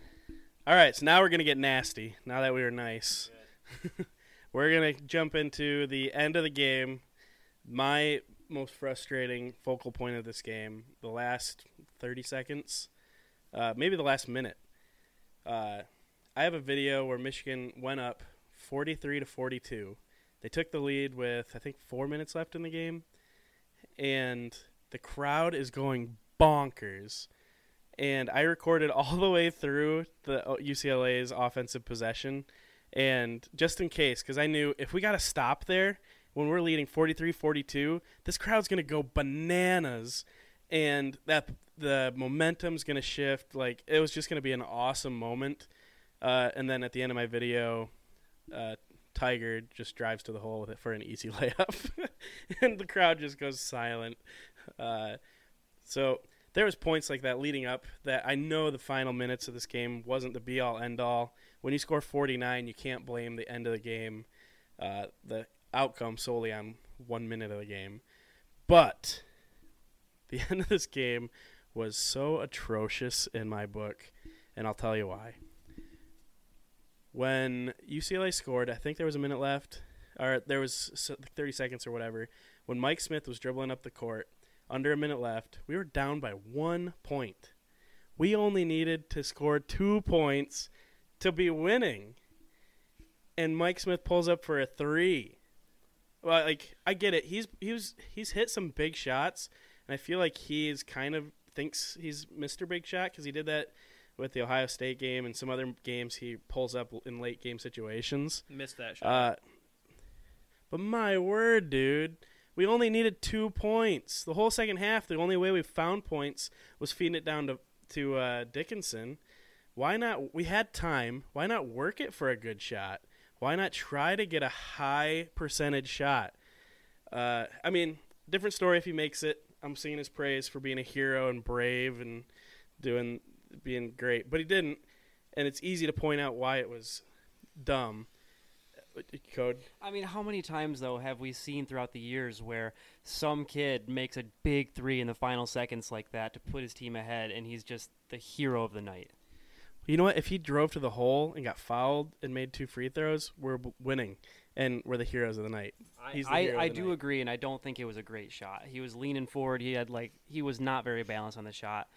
All right, so now we're gonna get nasty. Now that we were nice, we're gonna jump into the end of the game. My most frustrating focal point of this game: the last thirty seconds, uh, maybe the last minute. Uh, I have a video where Michigan went up forty-three to forty-two. They took the lead with I think four minutes left in the game, and the crowd is going bonkers and I recorded all the way through the UCLA's offensive possession. And just in case, because I knew if we got to stop there when we're leading 43 42, this crowd's going to go bananas. And that the momentum's going to shift. Like, it was just going to be an awesome moment. Uh, and then at the end of my video, uh, Tyger just drives to the hole with it for an easy layup. and the crowd just goes silent. Uh, so there was points like that leading up that I know the final minutes of this game wasn't the be all end all. When you score 49, you can't blame the end of the game, uh, the outcome solely on one minute of the game. But the end of this game was so atrocious in my book, and I'll tell you why. When UCLA scored, I think there was a minute left, or there was 30 seconds or whatever. When Mike Smith was dribbling up the court, under a minute left. We were down by one point. We only needed to score two points to be winning. And Mike Smith pulls up for a three. Well, like I get it. He's he was he's hit some big shots, and I feel like he is kind of thinks he's Mr. Big Shot because he did that with the Ohio State game and some other games. He pulls up in late game situations. Missed that shot. Uh, but my word, dude, we only needed two points. The whole second half, the only way we found points was feeding it down to to uh, Dickinson. Why not? We had time. Why not work it for a good shot? Why not try to get a high percentage shot? Uh, I mean, different story if he makes it. I'm singing his praise for being a hero and brave and doing being great, but he didn't, and it's easy to point out why it was dumb. Code. I mean, how many times though have we seen throughout the years where some kid makes a big three in the final seconds like that to put his team ahead, and he's just the hero of the night? You know what? If he drove to the hole and got fouled and made two free throws, we're b- winning, and we're the heroes of the night. I, I the do night. agree, and I don't think it was a great shot. He was leaning forward. He had like he was not very balanced on the shot.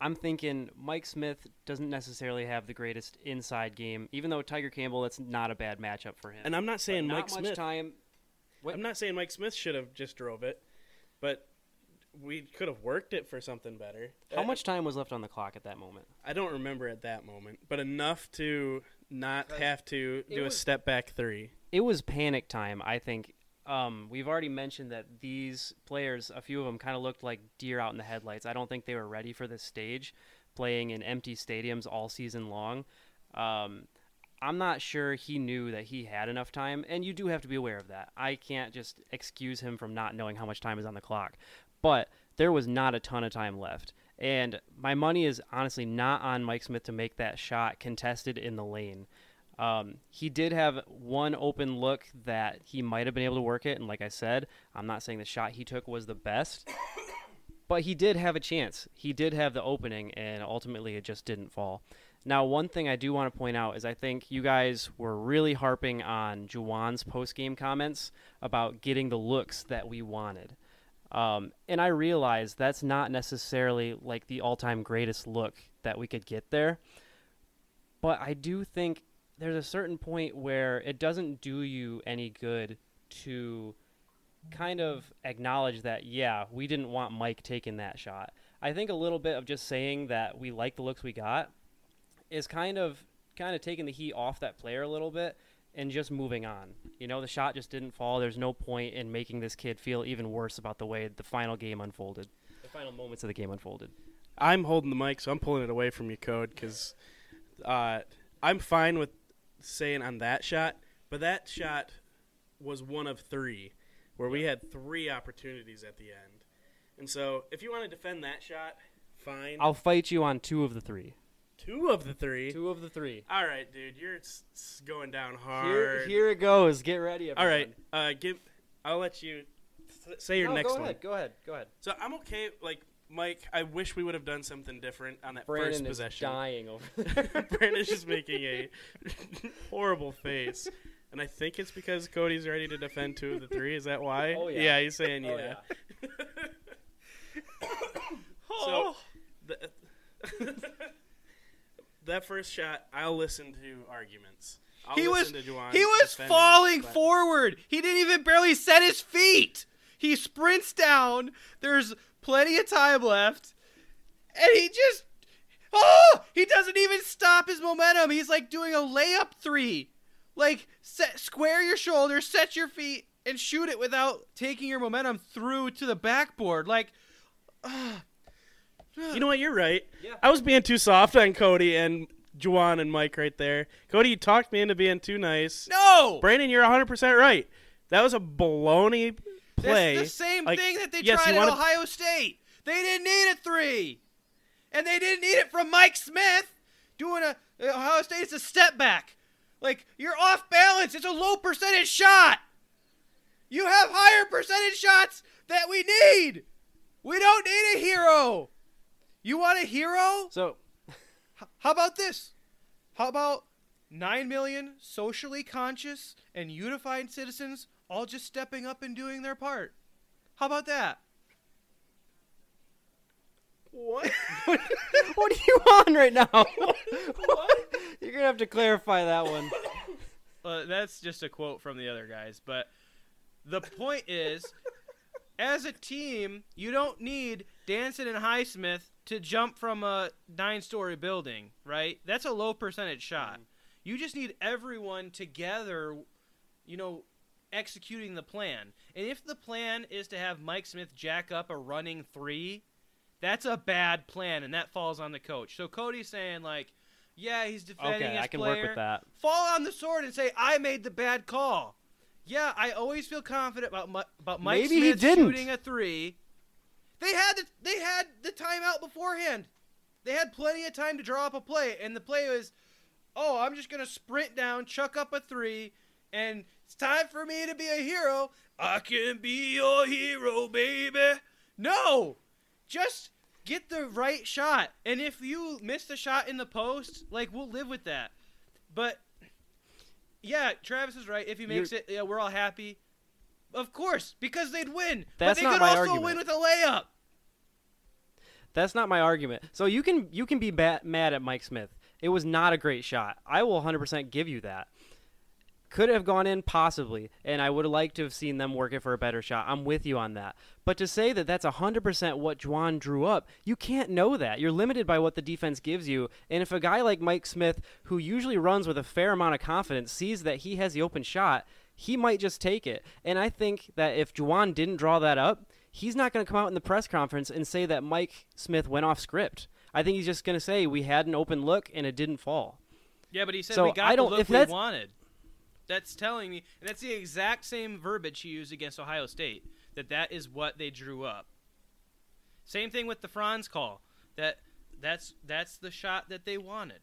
I'm thinking Mike Smith doesn't necessarily have the greatest inside game, even though Tyger Campbell, that's not a bad matchup for him. And I'm not But saying not Mike much Smith. time. What- I'm not saying Mike Smith should have just drove it, but we could have worked it for something better. How Uh, much time was left on the clock at that moment? I don't remember at that moment, but enough to not have to it do a step back three. It was panic time. I think um, we've already mentioned that these players, a few of them, kind of looked like deer out in the headlights. I don't think they were ready for this stage, playing in empty stadiums all season long. Um, I'm not sure he knew that he had enough time, and you do have to be aware of that. I can't just excuse him from not knowing how much time is on the clock, but there was not a ton of time left. And my money is honestly not on Mike Smith to make that shot contested in the lane. Um, he did have one open look that he might have been able to work it, and like I said, I'm not saying the shot he took was the best, but he did have a chance. He did have the opening, and ultimately it just didn't fall. Now, one thing I do want to point out is I think you guys were really harping on Juwan's post game comments about getting the looks that we wanted. Um, and I realize that's not necessarily like the all time greatest look that we could get there. But I do think there's a certain point where it doesn't do you any good to kind of acknowledge that, yeah, we didn't want Mike taking that shot. I think a little bit of just saying that we like the looks we got is kind of kind of taking the heat off that player a little bit and just moving on. You know, the shot just didn't fall. There's no point in making this kid feel even worse about the way the final game unfolded. The final moments of the game unfolded. I'm holding the mic, so I'm pulling it away from you, Code, because uh, I'm fine with saying on that shot, but that shot was one of three, where we had three opportunities at the end. And so, if you want to defend that shot, fine. I'll fight you on two of the three. Two of the three. Two of the three. All right, dude, you're s- s- going down hard. Here, here it goes. Get ready. All Everyone. right, uh, give. I'll let you s- say your No, next go one. ahead. Go ahead. Go ahead. So I'm okay. Like Mike, I wish we would have done something different on that Brandon first is possession. dying over there. Brandon's just making a horrible face. And I think it's because Cody's ready to defend two of the three. Is that why? Oh, yeah. Yeah, he's saying Oh, yeah. Oh. The- that first shot, I'll listen to arguments. I'll he was listen to Juwan he was falling but- forward. He didn't even barely set his feet. He sprints down. There's plenty of time left, and he just oh he doesn't even stop his momentum. He's like doing a layup three, like set, square your shoulders, set your feet, and shoot it without taking your momentum through to the backboard. Like You know what? You're right. Yeah. I was being too soft on Cody and Juwan and Mike right there. Cody, you talked me into being too nice. no, Brandon, you're 100% right. That was a baloney play. That's the same Like, thing that they yes, tried at wanna- Ohio State. They didn't need a three, and they didn't need it from Mike Smith doing a uh, Ohio State. It's a step back. Like you're off balance. It's a low percentage shot. You have higher percentage shots that we need. We don't need a hero. You want a hero? So, H- How about this? How about 9 million socially conscious and unified citizens all just stepping up and doing their part? How about that? What? what are you on right now? You're gonna have to clarify that one. Uh, that's just a quote from the other guys. But the point is, as a team, you don't need Danson and Highsmith to jump from a nine-story building, right? That's a low percentage shot. Mm-hmm. You just need everyone together, you know, executing the plan. And if the plan is to have Mike Smith jack up a running three, that's a bad plan, and that falls on the coach. So Cody's saying like, yeah, he's defending Okay, his I can player. work with that. Fall on the sword and say I made the bad call. Yeah, I always feel confident about Mi- about Mike Maybe he Smith didn't. shooting a three. They had the, they had the timeout beforehand. They had plenty of time to draw up a play, and the play was, oh, I'm just gonna sprint down, chuck up a three, and it's time for me to be a hero. I can be your hero, baby. No, just get the right shot, and if you miss the shot in the post, like we'll live with that. But yeah, Travis is right. If he makes it, yeah, we're all happy. Of course, because they'd win. That's but they could also argument. win with a layup. That's not my argument. So you can you can be ba- mad at Mike Smith. It was not a great shot. I will 100% give you that. Could have gone in possibly, and I would have liked to have seen them work it for a better shot. I'm with you on that. But to say that that's 100% what Juwan drew up, you can't know that. You're limited by what the defense gives you. And if a guy like Mike Smith, who usually runs with a fair amount of confidence, sees that he has the open shot, he might just take it. And I think that if Juwan didn't draw that up, he's not going to come out in the press conference and say that Mike Smith went off script. I think he's just going to say we had an open look and it didn't fall. Yeah, but he said So we got I don't- the look if we wanted. That's telling me, and that's the exact same verbiage he used against Ohio State. That that is what they drew up. Same thing with the Franz call. That that's that's the shot that they wanted.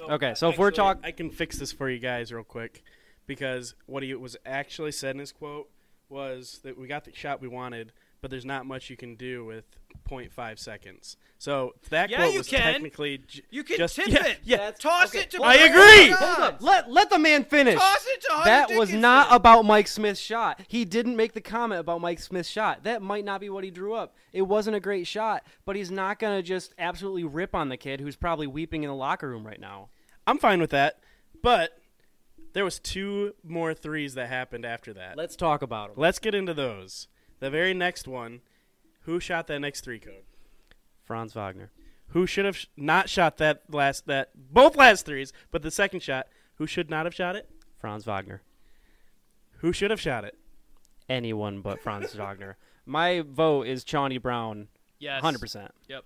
Okay, so if we're talking, I can fix this for you guys real quick because what he was actually said in his quote was that we got the shot we wanted, but there's not much you can do with 0.5 seconds. So that Yeah, quote you was can. technically j- You can just tip yeah, it. Yeah, That's- Toss okay, it to. I agree! Hold on. Let let the man finish. Toss it to Hunter That was Dickinson. not about Mike Smith's shot. He didn't make the comment about Mike Smith's shot. That might not be what he drew up. It wasn't a great shot, but he's not going to just absolutely rip on the kid who's probably weeping in the locker room right now. I'm fine with that, but there was two more threes that happened after that. Let's talk about them. Let's get into those. The very next one, who shot that next three code? Franz Wagner. Who should have sh- not shot that last that both last threes, but the second shot, who should not have shot it? Franz Wagner. Who should have shot it? Anyone but Franz Wagner. My vote is Chaundee Brown. Yes. 100%. Yep.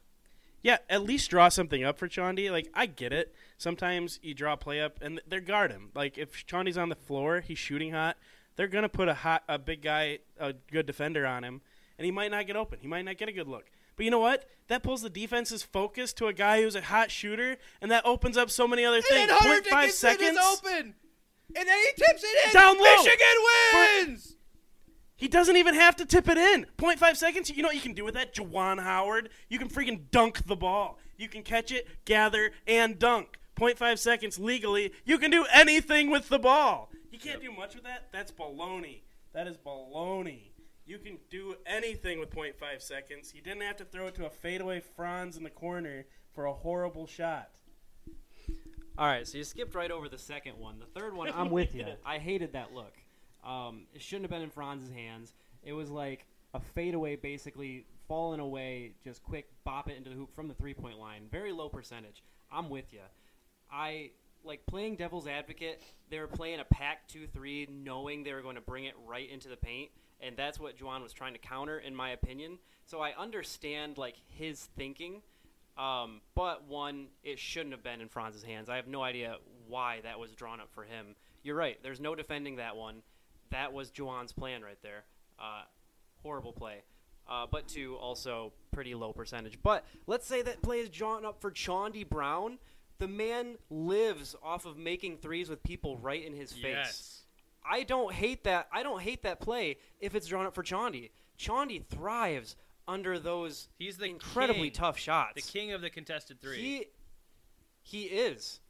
Yeah, at least draw something up for Chaundee. Like I get it. Sometimes you draw a play up and they're guard him. Like if Chaundee's on the floor, he's shooting hot. They're gonna put a hot, a big guy, a good defender on him, and he might not get open. He might not get a good look. But you know what? That pulls the defense's focus to a guy who's a hot shooter, and that opens up so many other things. Hunter 0.5 seconds. open, and then he tips it in. Down low. Michigan wins. He doesn't even have to tip it in. 0.5 seconds. You know what you can do with that? Juwan Howard. You can freaking dunk the ball. You can catch it, gather, and dunk. 0.5 seconds legally. You can do anything with the ball. You can't do much with that. That's baloney. That is baloney. You can do anything with 0.5 seconds. You didn't have to throw it to a fadeaway Franz in the corner for a horrible shot. All right, so you skipped right over the second one. The third one, I'm with you. I hated that look. Um, it shouldn't have been in Franz's hands. It was like a fadeaway, basically falling away, just quick bop it into the hoop from the three point line. Very low percentage. I'm with you. I like playing devil's advocate. They were playing a pack two three, knowing they were going to bring it right into the paint, and that's what Juwan was trying to counter, in my opinion. So I understand like his thinking. Um, but one, it shouldn't have been in Franz's hands. I have no idea why that was drawn up for him. You're right. There's no defending that one. That was Juwan's plan right there. Uh, horrible play. Uh, but two, also pretty low percentage. But let's say that play is drawn up for Chaundee Brown. The man lives off of making threes with people right in his face. Yes. I don't hate that. I don't hate that play if it's drawn up for Chaundee. Chaundee thrives under those He's the incredibly king. tough shots. The king of the contested three. He he is.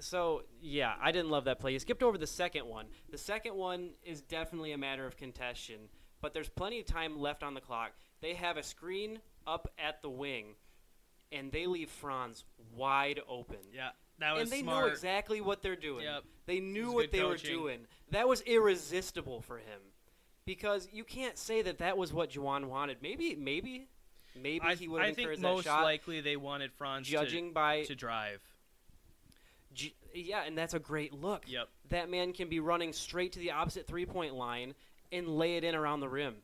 So yeah, I didn't love that play. You skipped over the second one. The second one is definitely a matter of contention, but there's plenty of time left on the clock. They have a screen up at the wing, and they leave Franz wide open. Yeah, that was and they smart. know exactly what they're doing. Yep. They knew what they coaching. were doing. That was irresistible for him, because you can't say that that was what Juwan wanted. Maybe, maybe, maybe I, he would I have think encouraged most that shot. likely they wanted Franz judging by to, to drive. Yeah, and that's a great look. Yep. That man can be running straight to the opposite three point line and lay it in around the rim.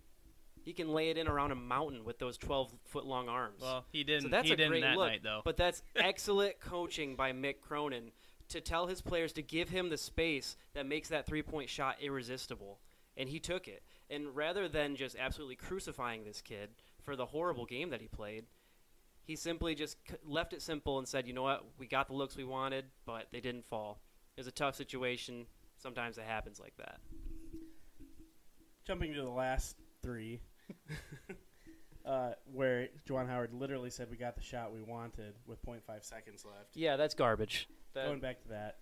He can lay it in around a mountain with those 12 foot long arms. Well, he didn't. so that's he a didn't great that look. night though. But that's excellent coaching by Mick Cronin to tell his players to give him the space that makes that three point shot irresistible. And he took it. And rather than just absolutely crucifying this kid for the horrible game that he played, he simply just left it simple and said, you know what, we got the looks we wanted, but they didn't fall. It was a tough situation. Sometimes it happens like that. Jumping to the last three, uh, where Juwan Howard literally said we got the shot we wanted with 0.5 seconds left. Yeah, that's garbage. That- Going back to that,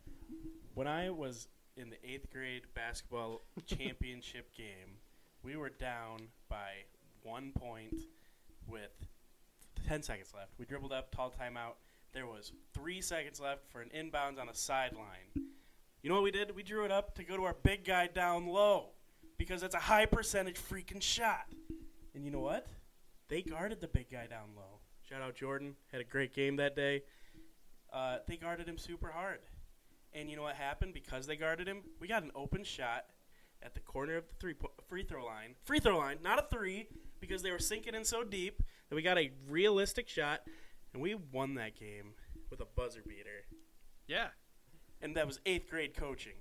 when I was in the eighth grade basketball championship game, we were down by one point with 10 seconds left. We dribbled up, tall timeout. There was three seconds left for an inbounds on a sideline. You know what we did? We drew it up to go to our big guy down low because it's a high percentage freaking shot. And you know what? They guarded the big guy down low. Shout out Jordan. Had a great game that day. Uh, they guarded him super hard. And you know what happened? Because they guarded him, we got an open shot at the corner of the three po- free throw line. Free throw line, not a three, because they were sinking in so deep that we got a realistic shot, and we won that game with a buzzer beater. yeah, And that was eighth grade coaching.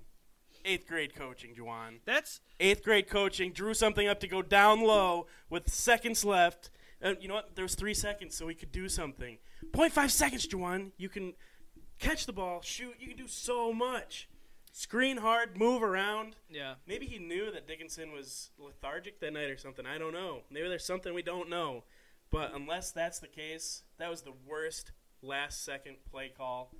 Eighth grade coaching, Juwan. that's Eighth grade coaching drew something up to go down low with seconds left. And you know what? There was three seconds, so we could do something. 0.5 seconds, Juwan. You can catch the ball, shoot. You can do so much. Screen hard, move around. yeah. Maybe he knew that Dickinson was lethargic that night or something. I don't know. Maybe there's something we don't know. But unless that's the case, that was the worst last second play call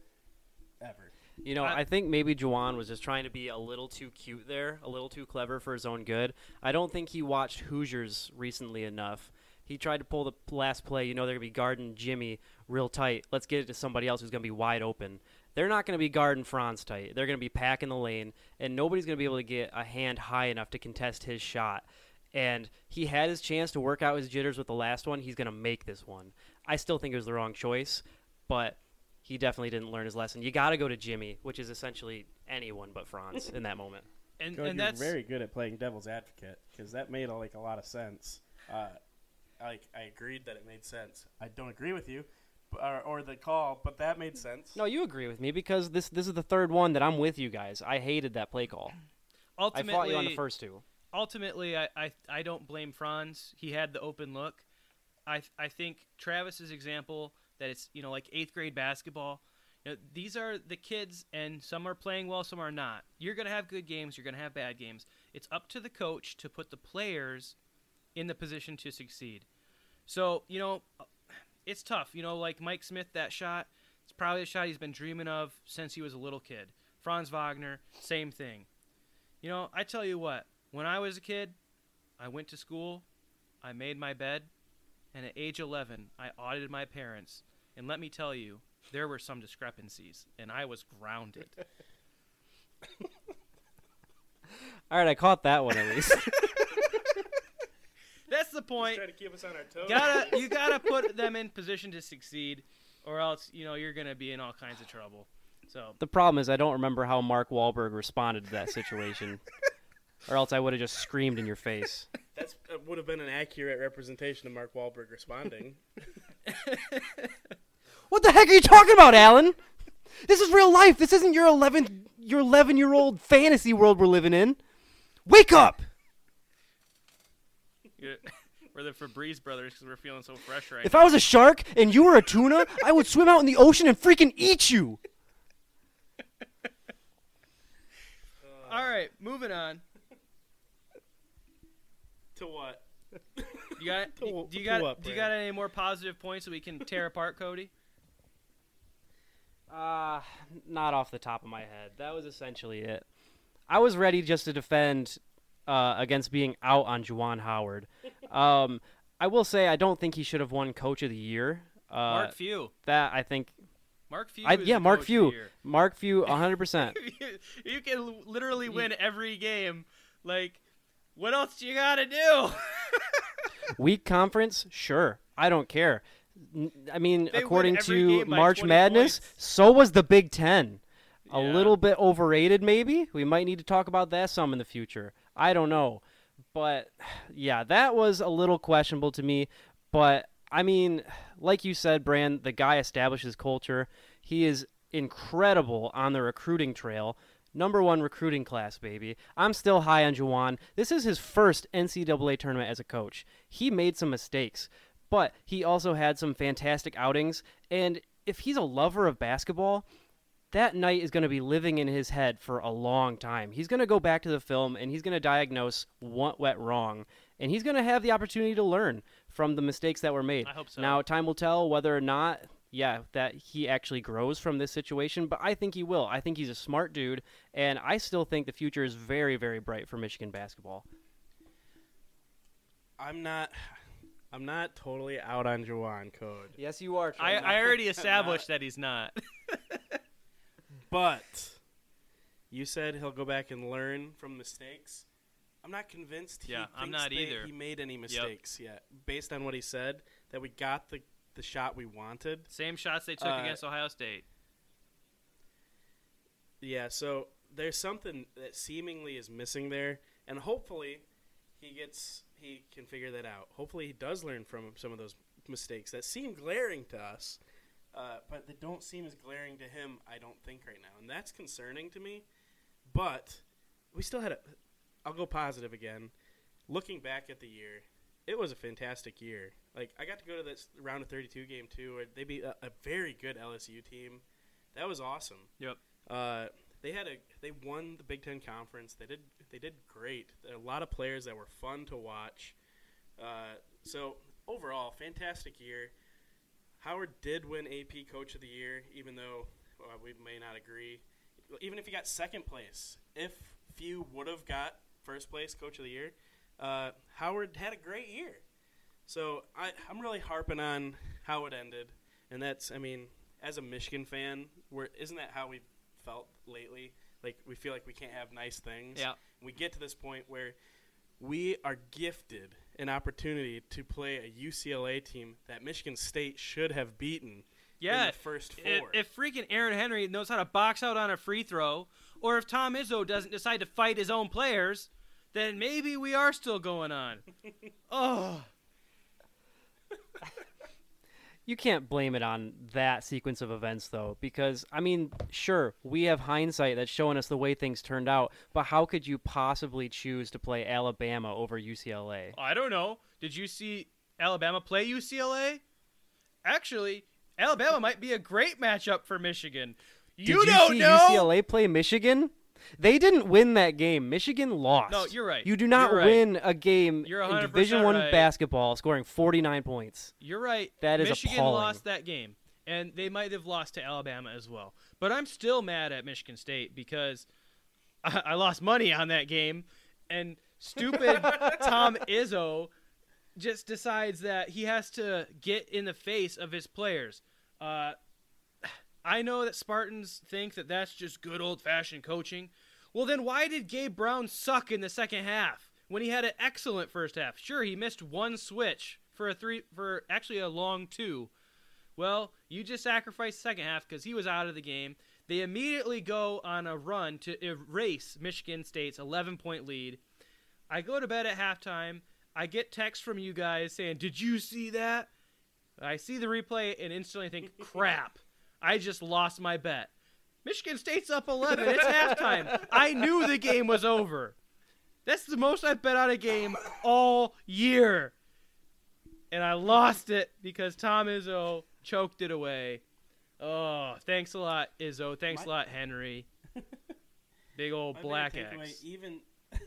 ever. You know, I- I think maybe Juwan was just trying to be a little too cute there, a little too clever for his own good. I don't think he watched Hoosiers recently enough. He tried to pull the last play. You know, they're going to be guarding Jimmy real tight. Let's get it to somebody else who's going to be wide open. They're not going to be guarding Franz tight. They're going to be packing the lane, and nobody's going to be able to get a hand high enough to contest his shot. And he had his chance to work out his jitters with the last one. He's going to make this one. I still think it was the wrong choice, but he definitely didn't learn his lesson. You got to go to Jimmy, which is essentially anyone but Franz in that moment. And Coach, and you're that's very good at playing devil's advocate because that made like a lot of sense. Uh, like I agreed that it made sense. I don't agree with you, b- or, or the call, but that made sense. No, you agree with me because this this is the third one that I'm with you guys. I hated that play call. Ultimately, I fought you on the first two. ultimately, I, I, I don't blame Franz. He had the open look. I, I think Travis's example that it's you know like eighth grade basketball. You know, these are the kids, and some are playing well, some are not. You're gonna have good games. You're gonna have bad games. It's up to the coach to put the players in the position to succeed. So you know, it's tough. You know, like Mike Smith, that shot. It's probably a shot he's been dreaming of since he was a little kid. Franz Wagner, same thing. You know, I tell you what, when I was a kid, I went to school, I made my bed, and at age 11, I audited my parents. And let me tell you, there were some discrepancies, and I was grounded. All right, I caught that one at least. That's the point. Try to keep us on our toes. Gotta you gotta put them in position to succeed, or else you know you're gonna be in all kinds of trouble. So the problem is I don't remember how Mark Wahlberg responded to that situation, or else I would have just screamed in your face. That uh, would have been an accurate representation of Mark Wahlberg responding. What the heck are you talking about, Alan? This is real life. This isn't your 11 your 11 year old fantasy world we're living in. Wake up! You're- we're the Febreze brothers because we're feeling so fresh right If I was a shark and you were a tuna, I would swim out in the ocean and freaking eat you. now. All right, moving on. to what? You got To do you got what, do you got any more positive points that we can tear apart, Cody? Uh, not off the top of my head. That was essentially it. I was ready just to defend uh, against being out on Juwan Howard. Um, I will say I don't think he should have won Coach of the Year. Uh, Mark Few. that I think. Mark Few. I, is yeah, Mark coach of the Few. Mark Few, 100%. you can literally win every game. Like, what else do you gotta do? Weak conference, sure. I don't care. I mean, They according to March Madness, points. so was the Big Ten. A little bit overrated, maybe. We might need to talk about that some in the future. I don't know. But yeah, that was a little questionable to me. But I mean, like you said, Brand, the guy establishes culture. He is incredible on the recruiting trail. Number one recruiting class, baby. I'm still high on Juwan. This is his first NCAA tournament as a coach. He made some mistakes, but he also had some fantastic outings. And if he's a lover of basketball, that night is going to be living in his head for a long time. He's going to go back to the film and he's going to diagnose what went wrong. And he's going to have the opportunity to learn from the mistakes that were made. I hope so. Now, time will tell whether or not, yeah, that he actually grows from this situation, but I think he will. I think he's a smart dude, and I still think the future is very, very bright for Michigan basketball. I'm not. I'm not totally out on Juwan Code, Yes, you are. I, I already established that he's not. but you said he'll go back and learn from mistakes. I'm not convinced. He Yeah, I'm not either. He made any mistakes yet, based on what he said. That we got the the shot we wanted. Same shots they took Uh, against Ohio State. Yeah, so there's something that seemingly is missing there, and hopefully he gets he can figure that out. Hopefully he does learn from some of those mistakes that seem glaring to us, uh, but they don't seem as glaring to him. I don't think right now, and that's concerning to me. But we still had a. I'll go positive again. Looking back at the year, it was a fantastic year. Like I got to go to this round of 32 game too, where they beat a, a very good LSU team. That was awesome. Yep. Uh, they had a they won the Big Ten conference. They did they did great. There a lot of players that were fun to watch. Uh, so overall, fantastic year. Howard did win AP Coach of the Year, even though uh, we may not agree. Even if he got second place, if Few would have got first place Coach of the Year, uh, Howard had a great year. So I, I'm really harping on how it ended, and that's I mean, as a Michigan fan, we're isn't that how we felt lately? Like we feel like we can't have nice things. Yeah. We get to this point where we are gifted an opportunity to play a UCLA team that Michigan State should have beaten in Yeah. the first If, four. if freaking Aaron Henry knows how to box out on a free throw, or if Tom Izzo doesn't decide to fight his own players, then maybe we are still going on. oh. You can't blame it on that sequence of events, though, because, I mean, sure, we have hindsight that's showing us the way things turned out, but how could you possibly choose to play Alabama over UCLA? I don't know. Did you see Alabama play UCLA? Actually, Alabama might be a great matchup for Michigan. Did You, you don't see know. UCLA play Michigan? They didn't win that game. Michigan lost. No, you're right. You do not right. win a game in Division One right. basketball scoring 49 points. You're right. That is Michigan appalling. lost that game, and they might have lost to Alabama as well. But I'm still mad at Michigan State because I, I lost money on that game, and stupid Tom Izzo just decides that he has to get in the face of his players. Uh, I know that Spartans think that that's just good old fashioned coaching. Well, then why did Gabe Brown suck in the second half when he had an excellent first half? Sure, he missed one switch for a three for actually a long two. Well, you just sacrificed the second half because he was out of the game. They immediately go on a run to erase Michigan State's 11 point lead. I go to bed at halftime. I get texts from you guys saying, Did you see that? I see the replay and instantly think, Crap, I just lost my bet. Michigan State's up 11. It's halftime. I knew the game was over. That's the most I've bet on a game all year. And I lost it because Tom Izzo choked it away. Oh, thanks a lot, Izzo. Thanks a lot, Henry. Big old My black X. even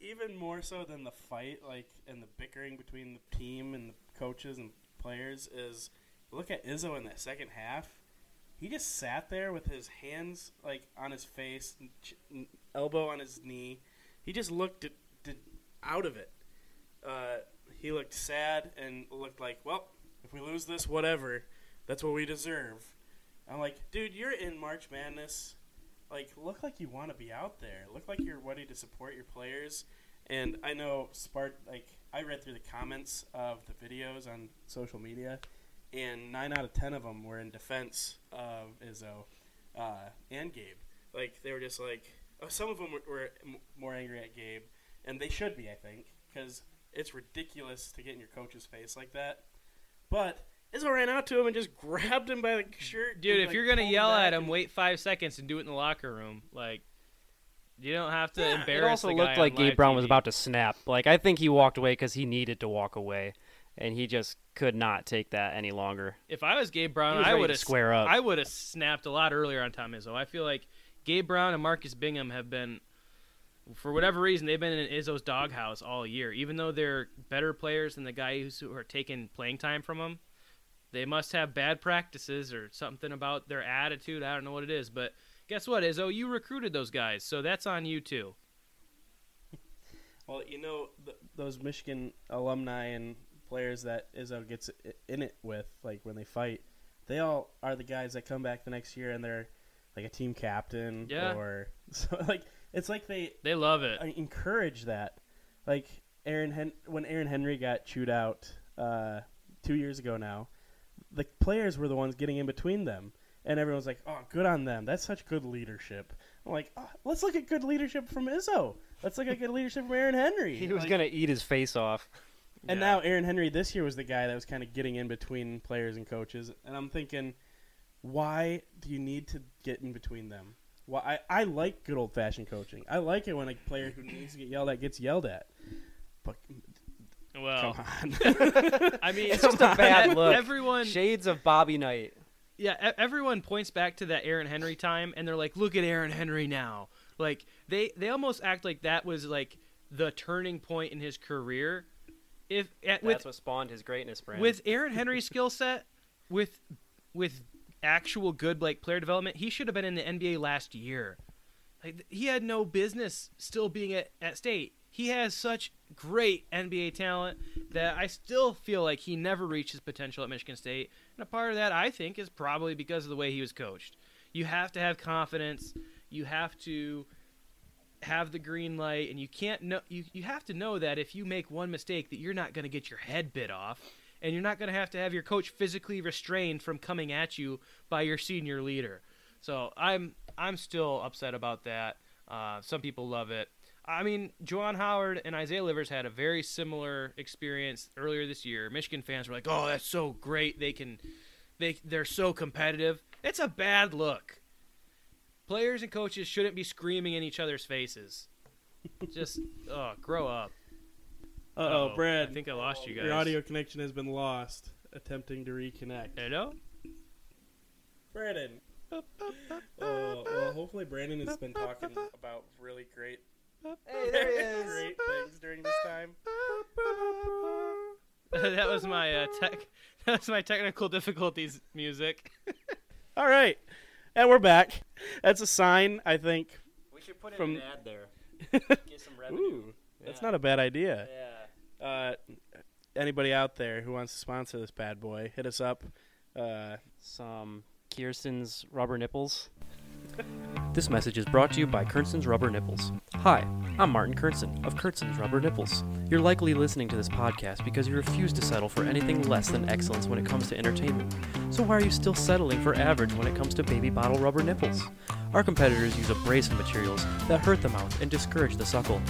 even more so than the fight, like and the bickering between the team and the coaches and players, is look at Izzo in that second half. He just sat there with his hands like on his face, elbow on his knee, he just looked d- d- out of it. Uh, he looked sad and looked like, well, if we lose this, whatever. That's what we deserve. I'm like, dude, you're in March Madness. Like, look like you want to be out there. Look like you're ready to support your players. And I know Spart. Like, I read through the comments of the videos on social media, and nine out of ten of them were in defense of Izzo uh, and Gabe. Like, they were just like, oh, some of them were, were more angry at Gabe, and they should be, I think, because it's ridiculous to get in your coach's face like that. But Izzo ran out to him and just grabbed him by the shirt. Dude, and, if like, you're gonna yell at him, and- wait five seconds and do it in the locker room. Like, you don't have to Yeah, embarrass. It also looked like Gabe Brown was about to snap. Like I think he walked away because he needed to walk away, and he just could not take that any longer. If I was Gabe Brown, was I would have square up. I would have snapped a lot earlier on Tom Izzo. I feel like Gabe Brown and Marcus Bingham have been, for whatever reason, they've been in Izzo's doghouse all year. Even though they're better players than the guys who are taking playing time from them, they must have bad practices or something about their attitude. I don't know what it is, but guess what, Izzo? You recruited those guys, so that's on you too. Well, you know th- those Michigan alumni and players that Izzo gets in it with, like when they fight, they all are the guys that come back the next year and they're like a team captain. Yeah. Or so like it's like they They love it. uh, encourage that. Like Aaron Hen- when Aaron Henry got chewed out uh, two years ago now, the players were the ones getting in between them, and everyone's like, "Oh, good on them. That's such good leadership." I'm like, oh, "Let's look at good leadership from Izzo. Let's look at good leadership from Aaron Henry." He was Like- gonna eat his face off. And Yeah. now Aaron Henry this year was the guy that was kind of getting in between players and coaches, and I'm thinking, why do you need to get in between them? Why I, I like good old fashioned coaching. I like it when a player who needs to get yelled at gets yelled at. But well, come on, I mean, It's just a bad look. Everyone, Shades of Bobby Knight. yeah, e- everyone points back to that Aaron Henry time, and they're like, "Look at Aaron Henry now." Like they they almost act like that was like the turning point in his career. If at, with That's what spawned his greatness, Brand. with Aaron Henry's skill set, with with actual good like player development, he should have been in the NBA last year. Like he had no business still being at, at state. He has such great NBA talent that I still feel like he never reached his potential at Michigan State. And a part of that I think is probably because of the way he was coached. You have to have confidence. You have to have the green light and you can't know you, you have to know that if you make one mistake that you're not going to get your head bit off and you're not going to have to have your coach physically restrained from coming at you by your senior leader. So i'm i'm still upset about that. Uh, some people love it. I mean Juwan howard and isaiah livers had a very similar experience earlier this year. Michigan fans were like oh that's so great. They can they they're so competitive. It's a bad look players and coaches shouldn't be screaming in each other's faces. Just oh, grow up. uh Uh-oh, oh, Brad, I think I lost you guys. your audio connection has been lost. Attempting to reconnect. Hello. Brandon. Oh, well, hopefully Brandon has been talking about really great, Hey, there he is. great things during this time. that was my uh, tech. That was my technical difficulties music. All right, and we're back. That's a sign, I think. We should put From- an ad there. Get some Ooh, that's not a bad idea. Yeah. Uh, anybody out there who wants to sponsor this bad boy, hit us up. Uh, Some Kirsten's rubber nipples. This message is brought to you by Kirsten's Rubber Nipples. Hi, I'm Martin Kirsten of Kirsten's Rubber Nipples. You're likely listening to this podcast because you refuse to settle for anything less than excellence when it comes to entertainment. So why are you still settling for average when it comes to baby bottle rubber nipples? Our competitors use abrasive materials that hurt the mouth and discourage the suckle.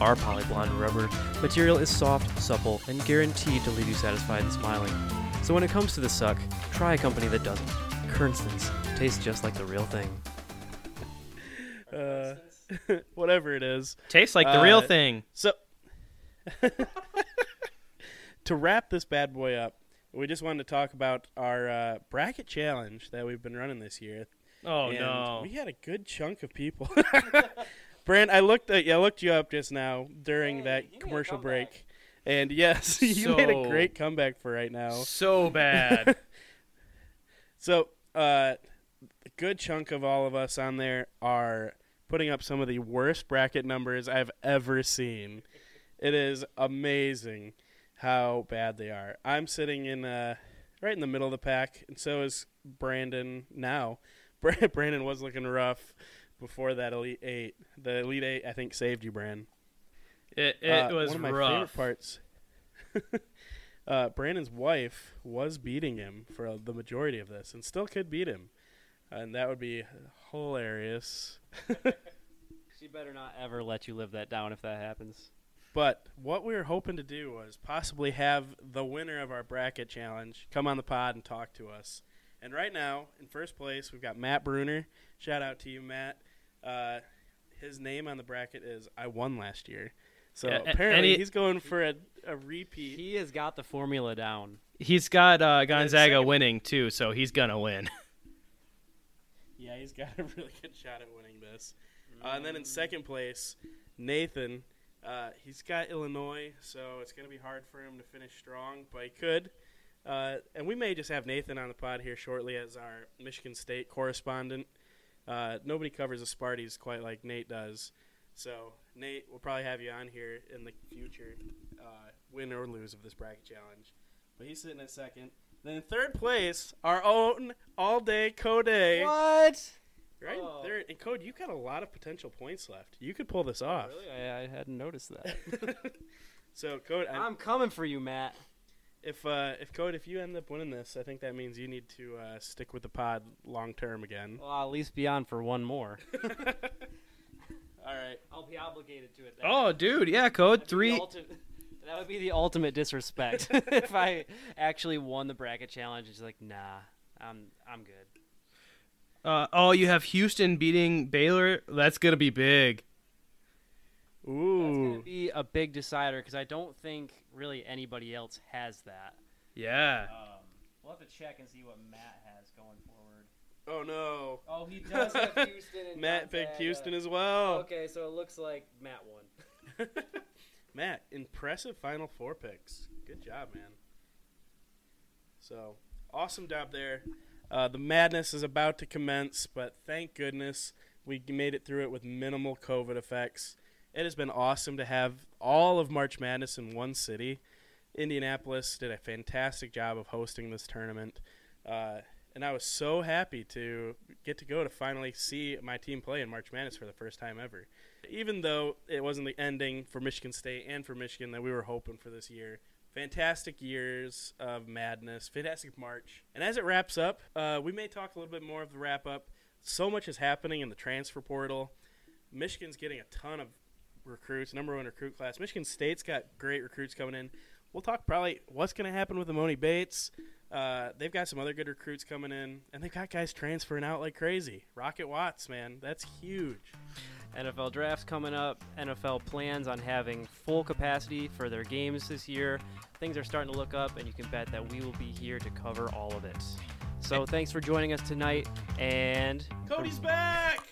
Our polyblond rubber material is soft, supple, and guaranteed to leave you satisfied and smiling. So when it comes to the suck, try a company that doesn't. Kirsten's tastes just like the real thing. Uh, whatever it is. Tastes like the real Uh, thing. So, to wrap this bad boy up, we just wanted to talk about our uh, bracket challenge that we've been running this year. Oh and no. we had a good chunk of people. Brand, I looked at, I looked you up just now during Hey, that he made a commercial break, and yes, you made a great comeback for right now. So bad. So, uh, a good chunk of all of us on there are putting up some of the worst bracket numbers I've ever seen. It is amazing how bad they are. I'm sitting in uh, right in the middle of the pack, and so is Brandon now. Brandon was looking rough before that Elite Eight. The Elite Eight, I think, saved you, Brandon. It, it Uh, was one of my rough. favorite parts. uh, Brandon's wife was beating him for the majority of this, and still could beat him, and that would be hilarious. She better not ever let you live that down if that happens. But what we were hoping to do was possibly have the winner of our bracket challenge come on the pod and talk to us. And right now, in first place, we've got Matt Bruner. Shout out to you, Matt. Uh, his name on the bracket is I won last year. So Yeah, apparently he- he's going for a, a repeat. He has got the formula down. He's got uh, Gonzaga winning too, so he's gonna win. Yeah, he's got a really good shot at winning this. Uh, and then in second place, Nathan. Uh, he's got Illinois, so it's going to be hard for him to finish strong, but he could. Uh, and we may just have Nathan on the pod here shortly as our Michigan State correspondent. Uh, nobody covers the Sparties quite like Nate does. So, Nate, we'll probably have you on here in the future, uh, win or lose of this bracket challenge. But he's sitting at second. Then in third place, our own all day Code. What? Right Oh. there, and Code, you got a lot of potential points left. You could pull this off. Really? I, I hadn't noticed that. so, Code, I, I'm coming for you, Matt. if uh, if Code, if you end up winning this, I think that means you need to uh, stick with the pod long term again. Well, I'll at least be on for one more. All right. I'll be obligated to it. Then. oh, dude, yeah, code That'd three. Ulti- that would be the ultimate disrespect if I actually won the bracket challenge. It's like, nah, I'm I'm good. Uh, oh, you have Houston beating Baylor. That's gonna be big. That's Ooh. gonna be a big decider because I don't think really anybody else has that. Yeah. Um, we'll have to check and see what Matt has going forward. Oh no. Oh, he does have Houston. And Matt picked Houston as well. Okay, so it looks like Matt won. Matt, impressive Final Four picks. Good job, man. So awesome job there. Uh, the madness is about to commence, but thank goodness we made it through it with minimal COVID effects. It has been awesome to have all of March Madness in one city. Indianapolis did a fantastic job of hosting this tournament. Uh, and I was so happy to get to go to finally see my team play in March Madness for the first time ever. Even though it wasn't the ending for Michigan State and for Michigan that we were hoping for this year, fantastic years of madness, fantastic March. And as it wraps up, uh, we may talk a little bit more of the wrap up. So much is happening in the transfer portal. Michigan's getting a ton of recruits, number one recruit class. Michigan State's got great recruits coming in. We'll talk probably what's going to happen with Emoni Bates. Uh, they've got some other good recruits coming in, and they've got guys transferring out like crazy. Rocket Watts, man, that's huge. NFL drafts coming up. NFL plans on having full capacity for their games this year. Things are starting to look up, and you can bet that we will be here to cover all of it. So thanks for joining us tonight, and Cody's back.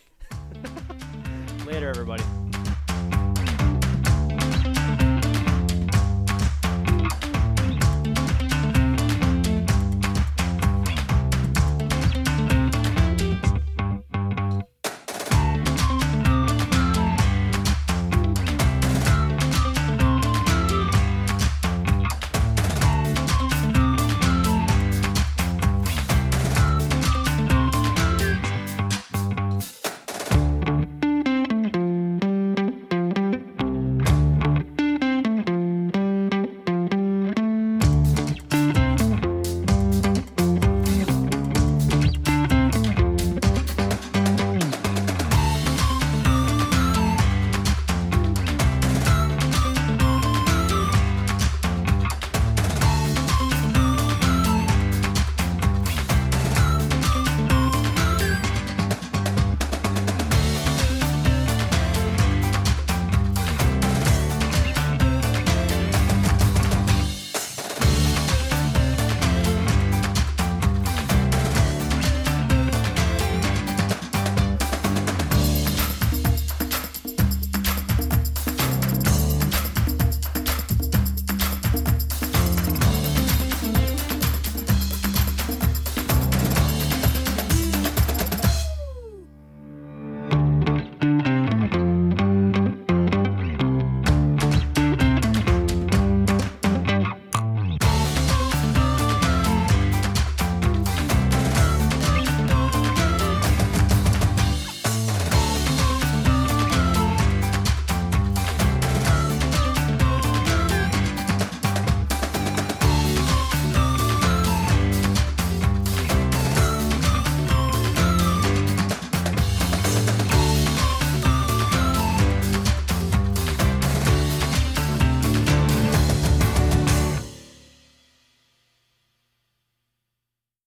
later, everybody.